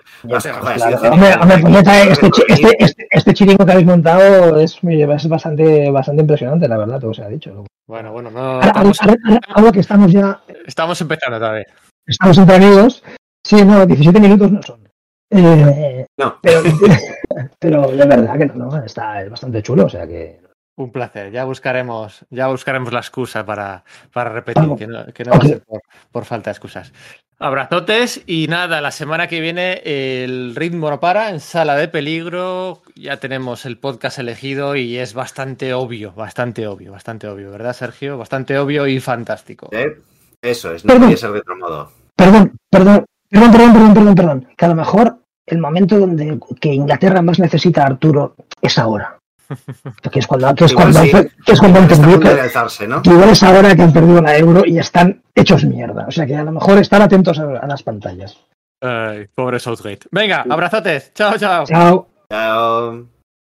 Este, este, este, este chiringo que habéis montado es, es bastante, bastante impresionante, la verdad, todo se ha dicho. Bueno, bueno, no, Ahora, estamos, ahora- ahora- ahora que estamos ya estamos empezando todavía. estamos entre amigos. Sí, no, 17 minutos no son. Eh, No. pero, pero de verdad que no, no, está es bastante chulo, o sea que. Un placer. Ya buscaremos, ya buscaremos la excusa para, para repetir, que no, que no va a ser por, por falta de excusas. Abrazotes y nada, la semana que viene el ritmo no para en sala de peligro. Ya tenemos el podcast elegido y es bastante obvio, bastante obvio, bastante obvio, ¿verdad, Sergio? Bastante obvio y fantástico. ¿Eh? Eso es, no Perdón. podía ser de otro modo. Perdón, perdón, perdón, perdón, perdón, perdón, perdón. Que a lo mejor el momento donde que Inglaterra más necesita a Arturo es ahora. Que es cuando, que es Igual cuando, sí. que es cuando han perdido, que, alzarse, ¿no? que igual es ahora que han perdido la euro y están hechos mierda. O sea que a lo mejor estar atentos a, a las pantallas. Ay, pobre Southgate. Venga, abrazotes. Chao, chao. Chao. Chao.